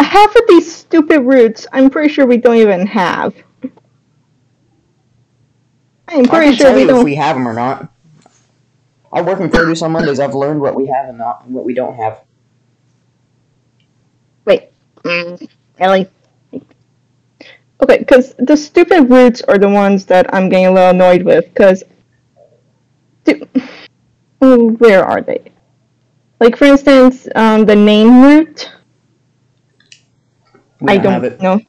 half of these stupid roots, I'm pretty sure we don't even have. I'm I pretty can sure tell we you don't. we have them or not. I work in produce on Mondays. I've learned what we have and not what we don't have. Wait. Mm, Ellie. Okay, because the stupid roots are the ones that I'm getting a little annoyed with. Because, where are they? Like for instance, um, the name root. We I have don't it. know.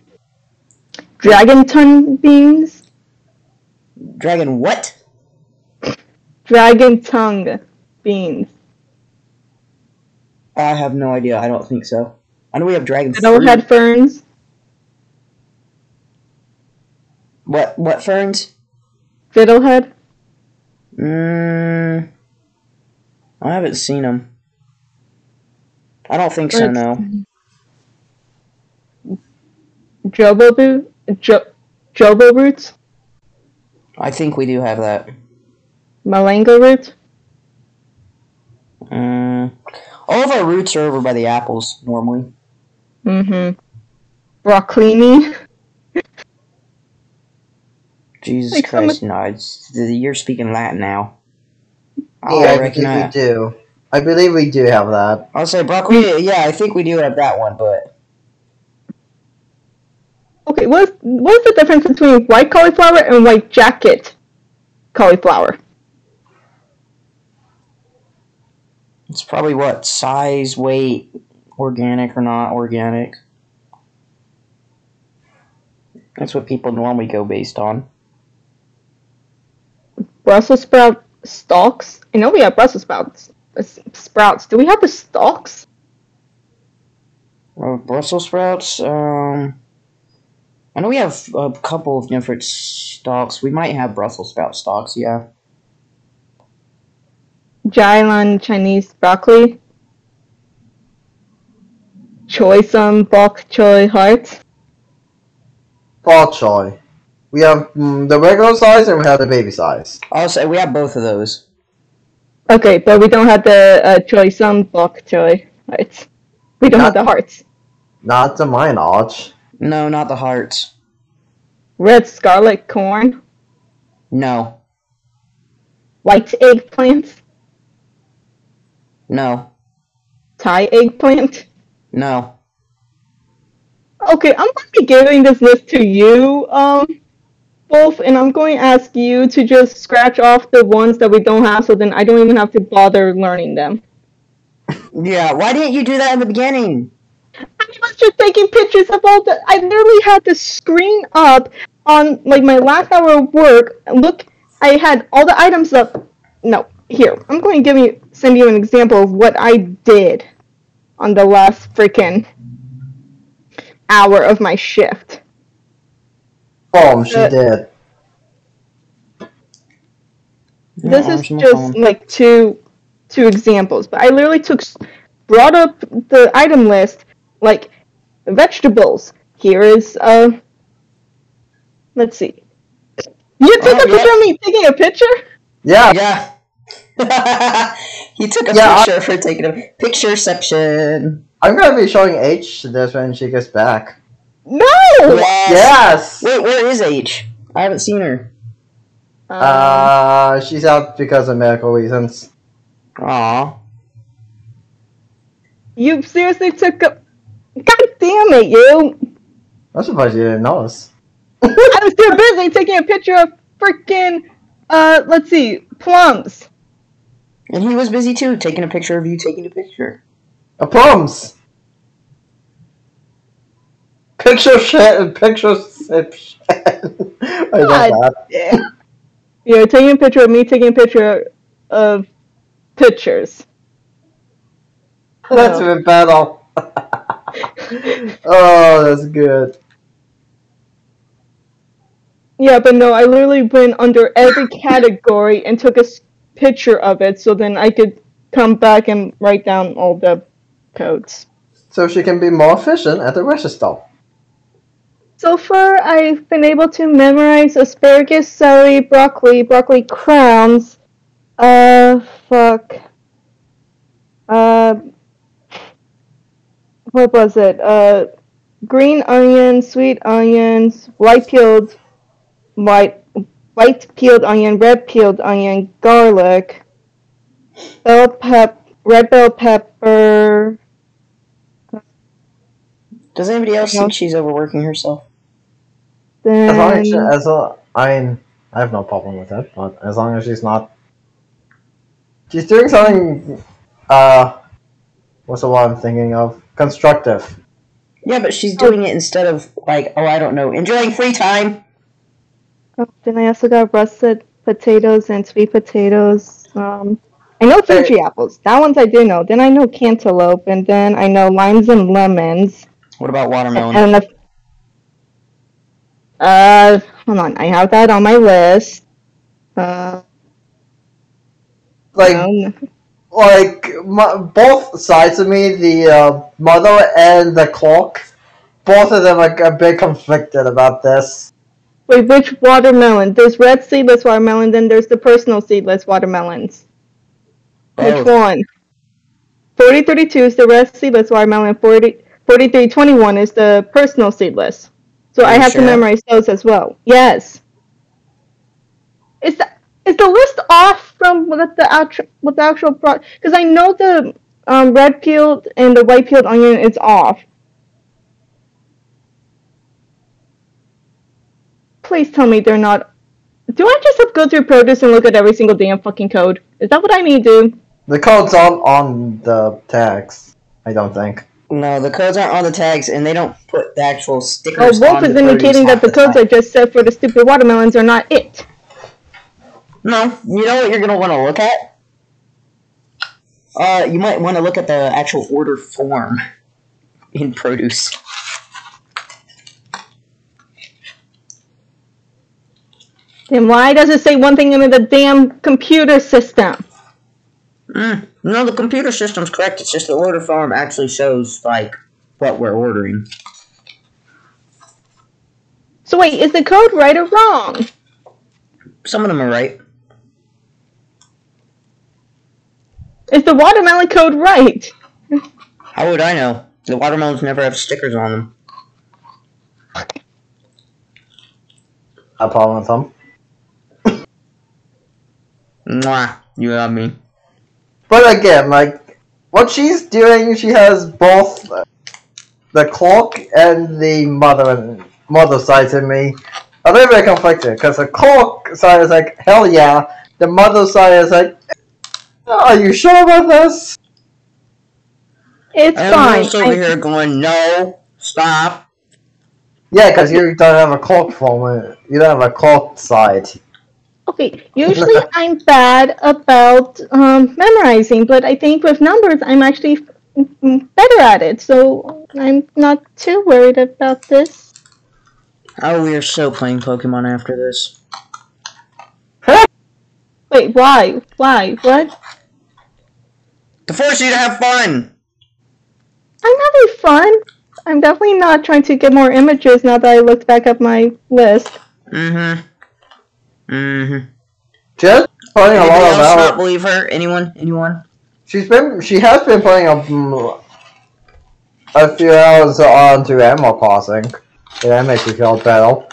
Dragon tongue beans. Dragon what? Dragon tongue beans. I have no idea. I don't think so. I know we have dragon. Fiddlehead ferns. What what ferns? Fiddlehead. Mm, I haven't seen them. I don't think so. No. Jobo boot. Jo- Jobo roots. I think we do have that. Malanga roots. Mm, all of our roots are over by the apples normally. Mm-hmm. Broccolini. Jesus Like some Christ, no! It's, you're speaking Latin now. yeah, I I reckon believe we do. I believe we do have that. I'll say broccoli. Yeah, I think we do have that one, but Okay, what's what's the difference between white cauliflower and white jacket cauliflower? it's probably what size, weight, organic or not organic. That's what people normally go based on. Brussels sprout stalks. I know we have Brussels sprouts. uh, Sprouts. Do we have the stalks? Uh, Brussels sprouts. Um, I know we have a couple of different stalks. We might have Brussels sprout stalks. Yeah. Jailan Chinese broccoli. Choi sum bok choy hearts. Bok choy. We have mm, the regular size and we have the baby size. I'll say we have both of those. Okay, but we don't have the uh, choi sum bok choy hearts. We don't have the hearts. Not to my knowledge. No, not the hearts. Red scarlet corn. No, White eggplant. no, Thai eggplant. no. Okay, I'm going to be giving this list to you, um, both, and I'm going to ask you to just scratch off the ones that we don't have, so then I don't even have to bother learning them. <laughs> Yeah. Why didn't you do that in the beginning? I was just taking pictures of all the. I literally had the screen up on like my last hour of work. Look, I had all the items up. No, here I'm going to give you send you an example of what I did on the last freaking hour of my shift. Oh, she Uh, did. This is arms on my just like two two examples, but I literally took brought up the item list like vegetables. Here is uh let's see. You took Oh, a picture of me taking a picture? Yeah. Yeah. <laughs> he took a Yeah, I- picture for taking a picture section. I'm gonna be showing H this when she gets back. No. Yes. Yes. Wait, where is H? I haven't seen her. Um, Uh, she's out because of medical reasons. Aw. you seriously took a God damn it, you! I'm surprised you didn't notice. I was too busy taking a picture of freaking uh let's see, plums. And he was busy too, taking a picture of you taking a picture. A plums. Picture shit. and Picture sip shit. I God. that. You're taking a picture of me taking a picture of pictures. That's Oh. a battle. Oh, that's good. Yeah, but no, I literally went under every <laughs> category and took a picture of it so then I could come back and write down all the codes. So she can be more efficient at the register. So far, I've been able to memorize asparagus, celery, broccoli, broccoli crowns. Uh, fuck. Uh, what was it? Uh, green onions, sweet onions, white peeled, white, white peeled onion, red peeled onion, garlic, bell pep, red bell pepper. Does anybody else think she's overworking herself? As long as, she, as a, I mean, I have no problem with it, but as long as she's not, she's doing something. Uh, what's the one I'm thinking of? Constructive. Yeah, but she's doing it instead of like, oh, I don't know, enjoying free time. Oh, then I also got russet potatoes and sweet potatoes. Um, I know Fuji apples. That ones I do know. Then I know cantaloupe, and then I know limes and lemons. What about watermelon? And the uh, hold on, I have that on my list. Uh, Like, um, like my, both sides of me, the uh, mother and the clock, both of them are a bit conflicted about this. wait, which watermelon? There's red seedless watermelon. Then there's the personal seedless watermelons. Which one? 4032 is the red seedless watermelon. 40, 4321 is the personal seedless. So I have sure? to memorize those as well. Yes. Is the, is the list off from what the actual what the actual pro? Because I know the um, red peeled and the white peeled onion is off. Please tell me they're not. Do I just have to go through produce and look at every single damn fucking code? Is that what I need to do? The code's on on the tags. I don't think. No, the codes aren't on the tags, and they don't put the actual stickers. Oh, Wolf on is the indicating that the codes I just said for the stupid watermelons are not it. No, you know what you're gonna want to look at? Uh, you might want to look at the actual order form in produce. Then why does it say one thing in the damn computer system? Mm. No, the computer system's correct. It's just the order form actually shows like what we're ordering. So wait, is the code right or wrong? Some of them are right. Is the watermelon code right? How would I know? The watermelons never have stickers on them. A problem with them. Mwah, you got me. But again, like what she's doing, she has both the clock and the mother and mother side to me. are very very conflicted because the clock side is like hell yeah, the mother side is like, are you sure about this? It's I'm fine. just over I- here going, no, stop. Yeah, because you don't have a clock form. It. You don't have a clock side. Okay, usually <laughs> I'm bad about um, memorizing, but I think with numbers I'm actually mm, better at it, so I'm not too worried about this. Oh, we are so playing Pokemon after this. Wait, Why? Why? Why? What? To force you to have fun. I'm having fun. I'm definitely not trying to get more images now that I looked back at my list. Mm-hmm. Mm-hmm. Just playing a Anybody lot else not believe her? Anyone? Anyone? She's been. She has been playing a, a few hours onto Animal Crossing. Yeah, that makes me feel better.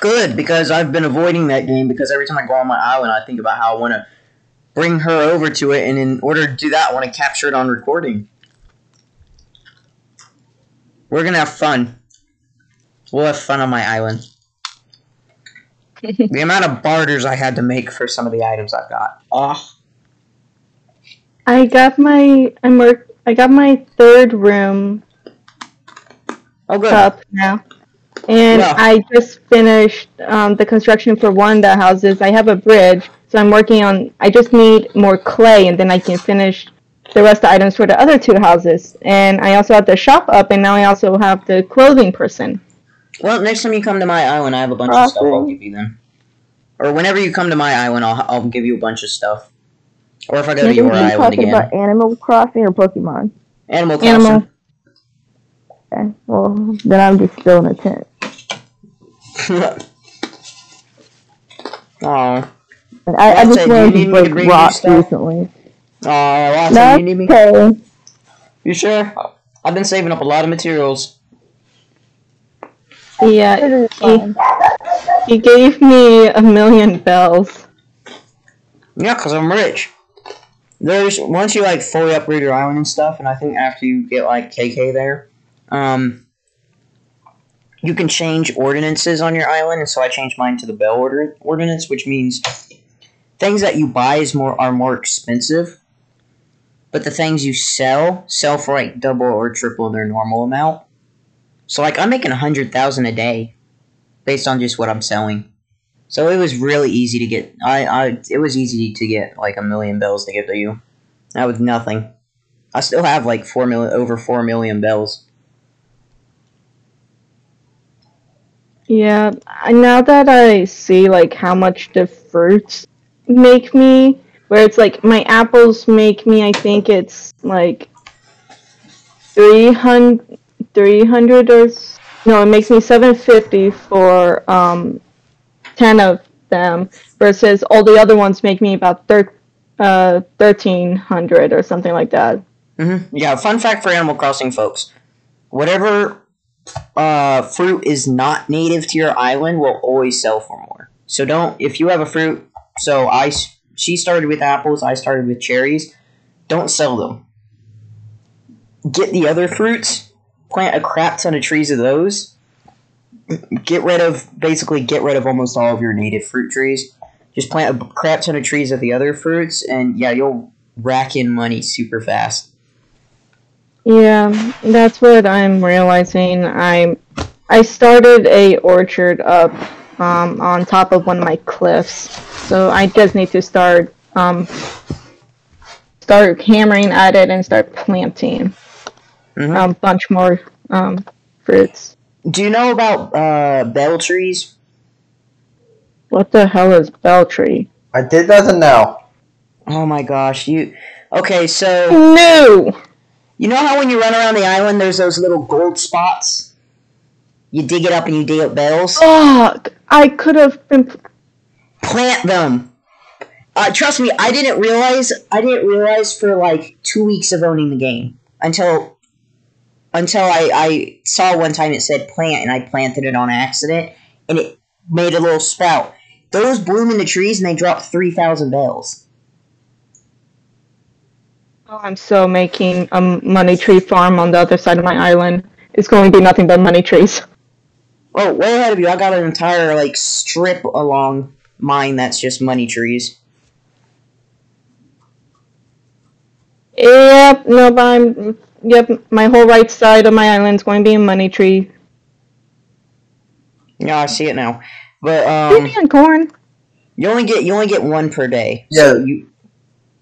Good, because I've been avoiding that game because every time I go on my island, I think about how I want to bring her over to it, and in order to do that, I want to capture it on recording. We're gonna have fun. We'll have fun on my island. <laughs> the amount of barters I had to make for some of the items I've got. Oh, I got my I'm work I got my third room oh good. up now. And Yeah. I just finished um, the construction for one of the houses. I have a bridge, so I'm working on. I just need more clay, and then I can finish the rest of the items for the other two houses. And I also have the shop up, and now I also have the clothing person. Well, next time you come to my island, I have a bunch of stuff. I'll give you them. Or whenever you come to my island, I'll I'll give you a bunch of stuff. Or if I go to your island talking again, about Animal Crossing or Pokemon. Animal Crossing. Animal. Okay. Well, then I'm just still in a tent. <laughs> Aw. And I, I just so you learned need to me to break bring you rocks stuff? recently. Aw, Watson, No, you need me? okay. You sure? I've been saving up a lot of materials. Yeah, It is he, he gave me a million bells. Yeah, cause I'm rich. There's once you like fully upgrade your island and stuff, and I think after you get like KK there, um, you can change ordinances on your island, and so I changed mine to the bell order ordinance, which means things that you buy is more are more expensive, but the things you sell sell for like double or triple their normal amount. So like I'm making a hundred thousand a day, based on just what I'm selling. So it was really easy to get. I, I it was easy to get like a million bells to give to you. That was nothing. I still have like four million, over four million bells. Yeah, now that I see like how much the fruits make me, where it's like my apples make me, I think it's like 300, 300 or no, it makes me 750 for um 10 of them versus all the other ones make me about thir- uh 1300 or something like that. Mm-hmm. Yeah. Fun fact for Animal Crossing folks: whatever uh, fruit is not native to your island will always sell for more. So don't if you have a fruit. So I she started with apples. I started with cherries. Don't sell them. Get the other fruits. Plant a crap ton of trees of those. Get rid of basically get rid of almost all of your native fruit trees. Just plant a crap ton of trees of the other fruits, and yeah, you'll rack in money super fast. Yeah, that's what I'm realizing. I'm I started a orchard up um, on top of one of my cliffs, so I just need to start um, start hammering at it and start planting Mhm. a bunch more um, fruits. Do you know about uh, bell trees? What the hell is bell tree? I did doesn't know. Oh my gosh, you. Okay, so No. you know how when you run around the island, there's those little gold spots. You dig it up and you dig up bells. Fuck! I could have been. Plant them. Uh, trust me, I didn't realize. I didn't realize for like two weeks of owning the game until until I, I saw one time it said plant and I planted it on accident and it made a little sprout. Those bloom in the trees and they drop three thousand bells. Oh, I'm so making a money tree farm on the other side of my island. It's going to be nothing but money trees. Oh, way ahead of you. I got an entire like strip along mine that's just money trees. Yep, no, but I'm. Yep, my whole right side of my island's going to be a money tree. Yeah, I see it now. But Give um, me corn. you only get you only get one per day. Yeah. So you,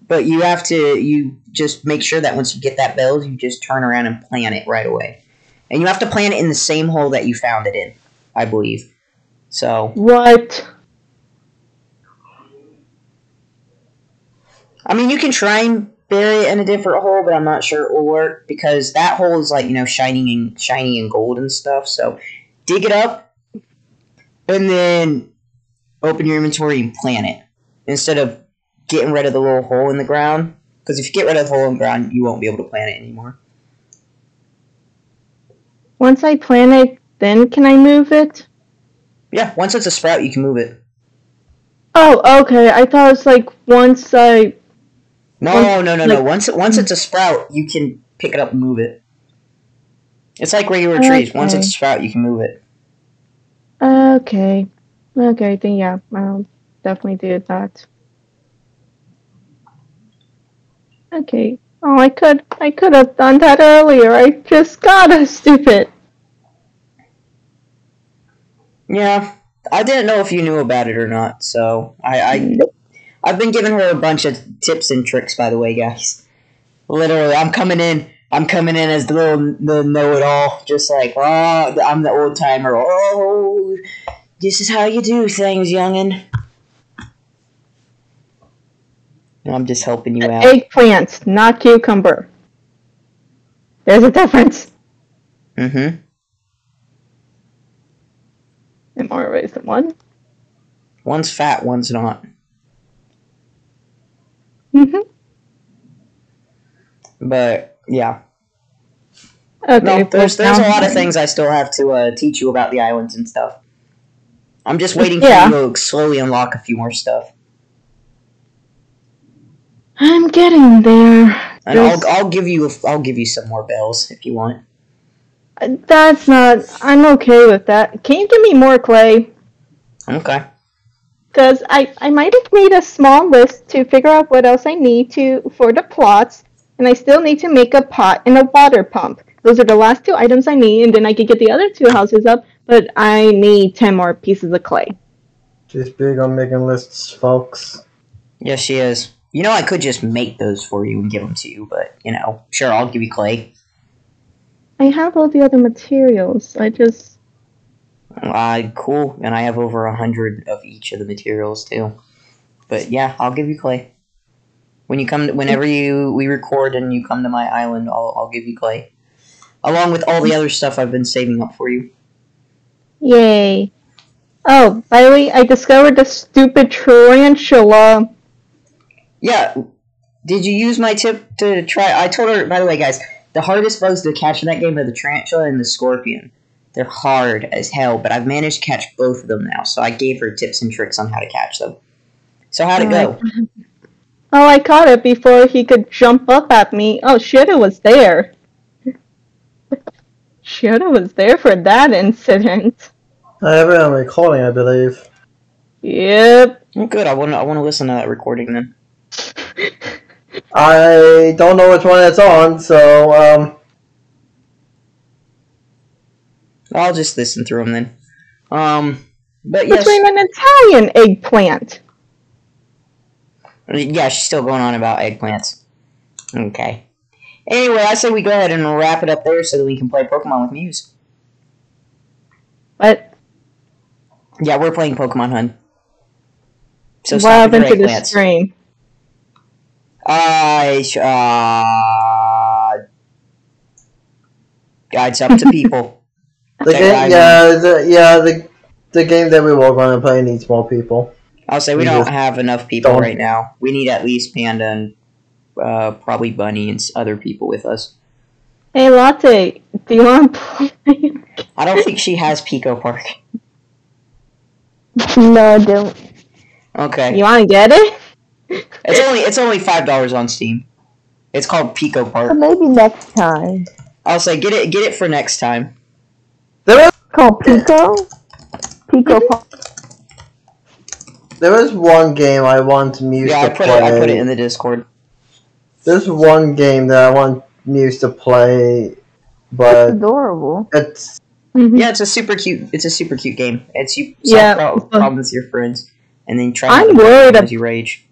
but you have to you just make sure that once you get that bells, you just turn around and plant it right away, and you have to plant it in the same hole that you found it in, I believe. So What? I mean, you can try and bury it in a different hole, but I'm not sure it will work because that hole is like you know shining and shiny and gold and stuff. So dig it up, and then open your inventory and plant it instead of getting rid of the little hole in the ground. Because if you get rid of the hole in the ground, you won't be able to plant it anymore. Once I plant it, then can I move it? Yeah, once it's a sprout, you can move it. Oh, okay. I thought it's like once I. No, Once- no, no, no. like- Once once it's a sprout, you can pick it up and move it. It's like regular trees. Once it's a sprout, you can move it. Okay. Okay, then yeah, I'll definitely do that. Okay. Oh, I could, I could have done that earlier. I just got a <laughs> stupid. Yeah, I didn't know if you knew about it or not, so I, I I've been giving her a bunch of tips and tricks. By the way, guys, literally, I'm coming in. I'm coming in as the little the know-it-all, just like oh, I'm the old timer. Oh, this is how you do things, youngin. I'm just helping you out. Eggplant, not cucumber. There's a difference. Mm-hmm. In more ways than one. One's fat, one's not. hmm But yeah, Okay. no, there's there's a lot of things I still have to uh, teach you about the islands and stuff. I'm just waiting for you to slowly unlock a few more stuff, I'm getting there. and I'll I'll give you I'll give you some more bells if you want. That's not. I'm okay with that. Can you give me more clay? Okay. Because I, I might have made a small list to figure out what else I need to for the plots, and I still need to make a pot and a water pump. Those are the last two items I need, and then I could get the other two houses up, but I need 10 more pieces of clay. She's big on making lists, folks. Yes, she is. You know, I could just make those for you and give them to you, but you know, sure, I'll give you clay. I have all the other materials. I just. Uh, cool, and I have over a hundred of each of the materials too. But yeah, I'll give you clay. When you come, whenever you we record and you come to my island, I'll I'll give you clay, along with all the other stuff I've been saving up for you. Yay. Oh, by the way, I discovered the stupid tarantula. Yeah, did you use my tip to try? I told her. By the way, guys, the hardest bugs to catch in that game are the tarantula and the scorpion. They're hard as hell, but I've managed to catch both of them now. So I gave her tips and tricks on how to catch them. So how'd it go? <laughs> Oh, I caught it before he could jump up at me. Oh, shit, it was there. <laughs> Shida was there for that incident. I have it on recording, I believe. Yep. Oh, good. I want to. I want to listen to that recording then. <laughs> I don't know which one it's on, so um, I'll just listen through them then. Um, but yes, Between an Italian eggplant. yeah, she's still going on about eggplants. Okay. Anyway, I say we go ahead and wrap it up there so that we can play Pokemon with Muse. But Yeah, we're playing Pokemon Hunt. So what stop with happened your to the eggplants. stream? I sh- uh, it's up to people. <laughs> the Okay, game, yeah, the, yeah, the the game that we were going to play needs more people. I'll say we We don't have enough people don't- right now. We need at least Panda and uh, probably Bunny and other people with us. Hey, Latte, do you want to play? I don't think she has Pico Park. <laughs> No, I don't. Okay, You want to get it? It's only it's only five dollars on Steam. It's called Pico But Park. maybe next time. I'll say get it get it for next time. There is Called Pico. Pico. Park. there is one game I want Muse Yeah, I to put play. it I put it in the Discord. There's one game that I want Muse to play, That's but adorable. it's Mhm. Yeah, it's a super cute. It's a super cute game. It's you solve Yeah, a- problems with your friends, and then try. I'm to worried as ab- you rage.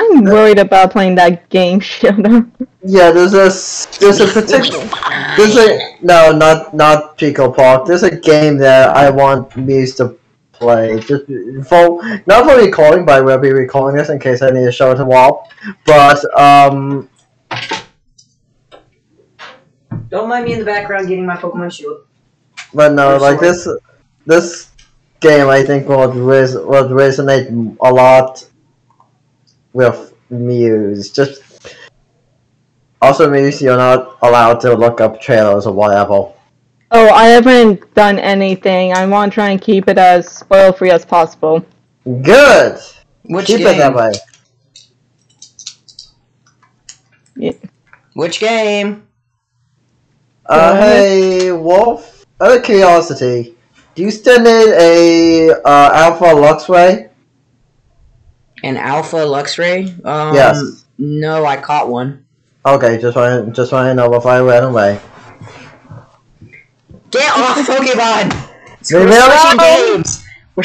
I'm worried about playing that game, <laughs> Shida. yeah. There's a there's a particular there's a no not not Pico Park. There's a game that I want Muse to play. Just for not for recording, but I will be recalling this in case I need to show it to Wall. But um, Don't mind me in the background getting my Pokemon Shield. but no, Or like sword. this this game I think would res- would resonate a lot with Muse. Just also Muse, you're not allowed to look up trailers or whatever. Oh, I haven't done anything. I want to try and keep it as spoil free as possible. Good. Which Keep game? it that way. Yeah. Which game? Uh, hey, Wolf. Out of curiosity, do you still need a uh, Alpha Luxray? An Alpha Luxray? Um, Yes. No, I caught one. Okay, just want just want to know if I ran away. Get off Pokemon! Leave We're me switching games. We're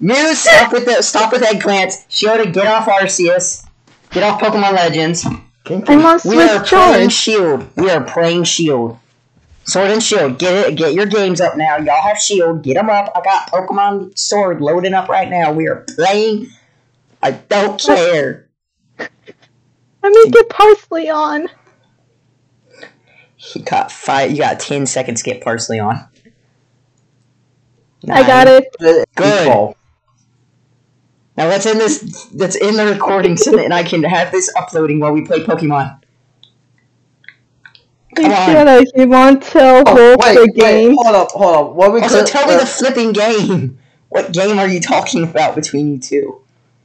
Muse, stop with the stop with eggplants. Shiota, get off Arceus. Get off Pokemon Legends. I'm on We are Switch playing Shield. We are playing Shield. Sword and Shield. Get it. Get your games up now. Y'all have Shield. Get them up. I got Pokemon Sword loading up right now. We are playing. I don't care. Let me get Parsley on. You got five. You got ten seconds. to Get Parsley on. I got it. Good. Equal. Now let's end this. Let's end the recording so that I can have this uploading while we play Pokemon. You Come on. should have. You want to Oh, hold wait, the wait, hold up, hold up. What we Also, could, tell me uh, the flipping game. <laughs> What game are you talking about between you two?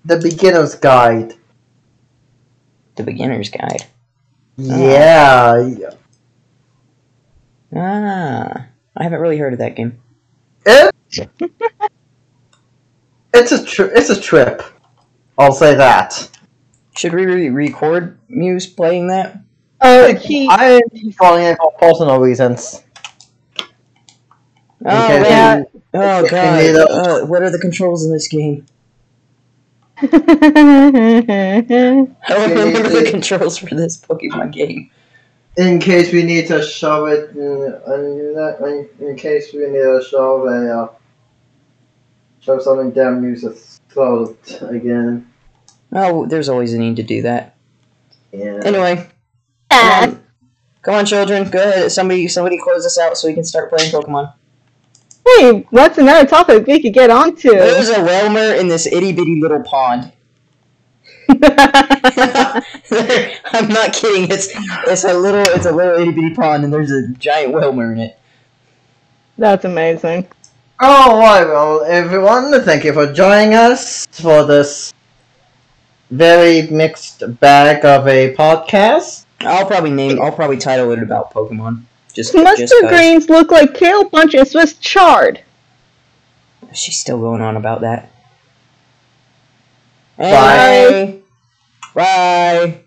The beginner's guide. The beginner's guide. Yeah, Ah, I haven't really heard of that game. it, <laughs> it's a tri- it's a trip. I'll say that. Should we re- record Muse playing that? Oh, he. I am calling it for personal reasons. Oh, Okay, man. yeah. oh god. Uh, what are the controls in this game? That's I don't remember the controls for this Pokemon game. In case we need to show it, in, in, in case we need to show a uh, show something damn useless closed again. Oh, there's always a need to do that. Yeah. Anyway, come on, come on, children. Go ahead. Somebody, somebody, close this out so we can start playing Pokemon. Hey, what's another topic we could get onto? There's a Wailmer in this itty bitty little pond. <laughs> I'm not kidding. It's it's a little it's a little itty bitty pond, and there's a giant Wailmer in it. That's amazing. Oh, right, well, everyone, thank you for joining us for this very mixed bag of a podcast. I'll probably name. I'll probably title it about Pokemon. Just Mustard just 'cause. greens look like kale punch and Swiss chard. She's still going on about that. Bye. Bye. Bye.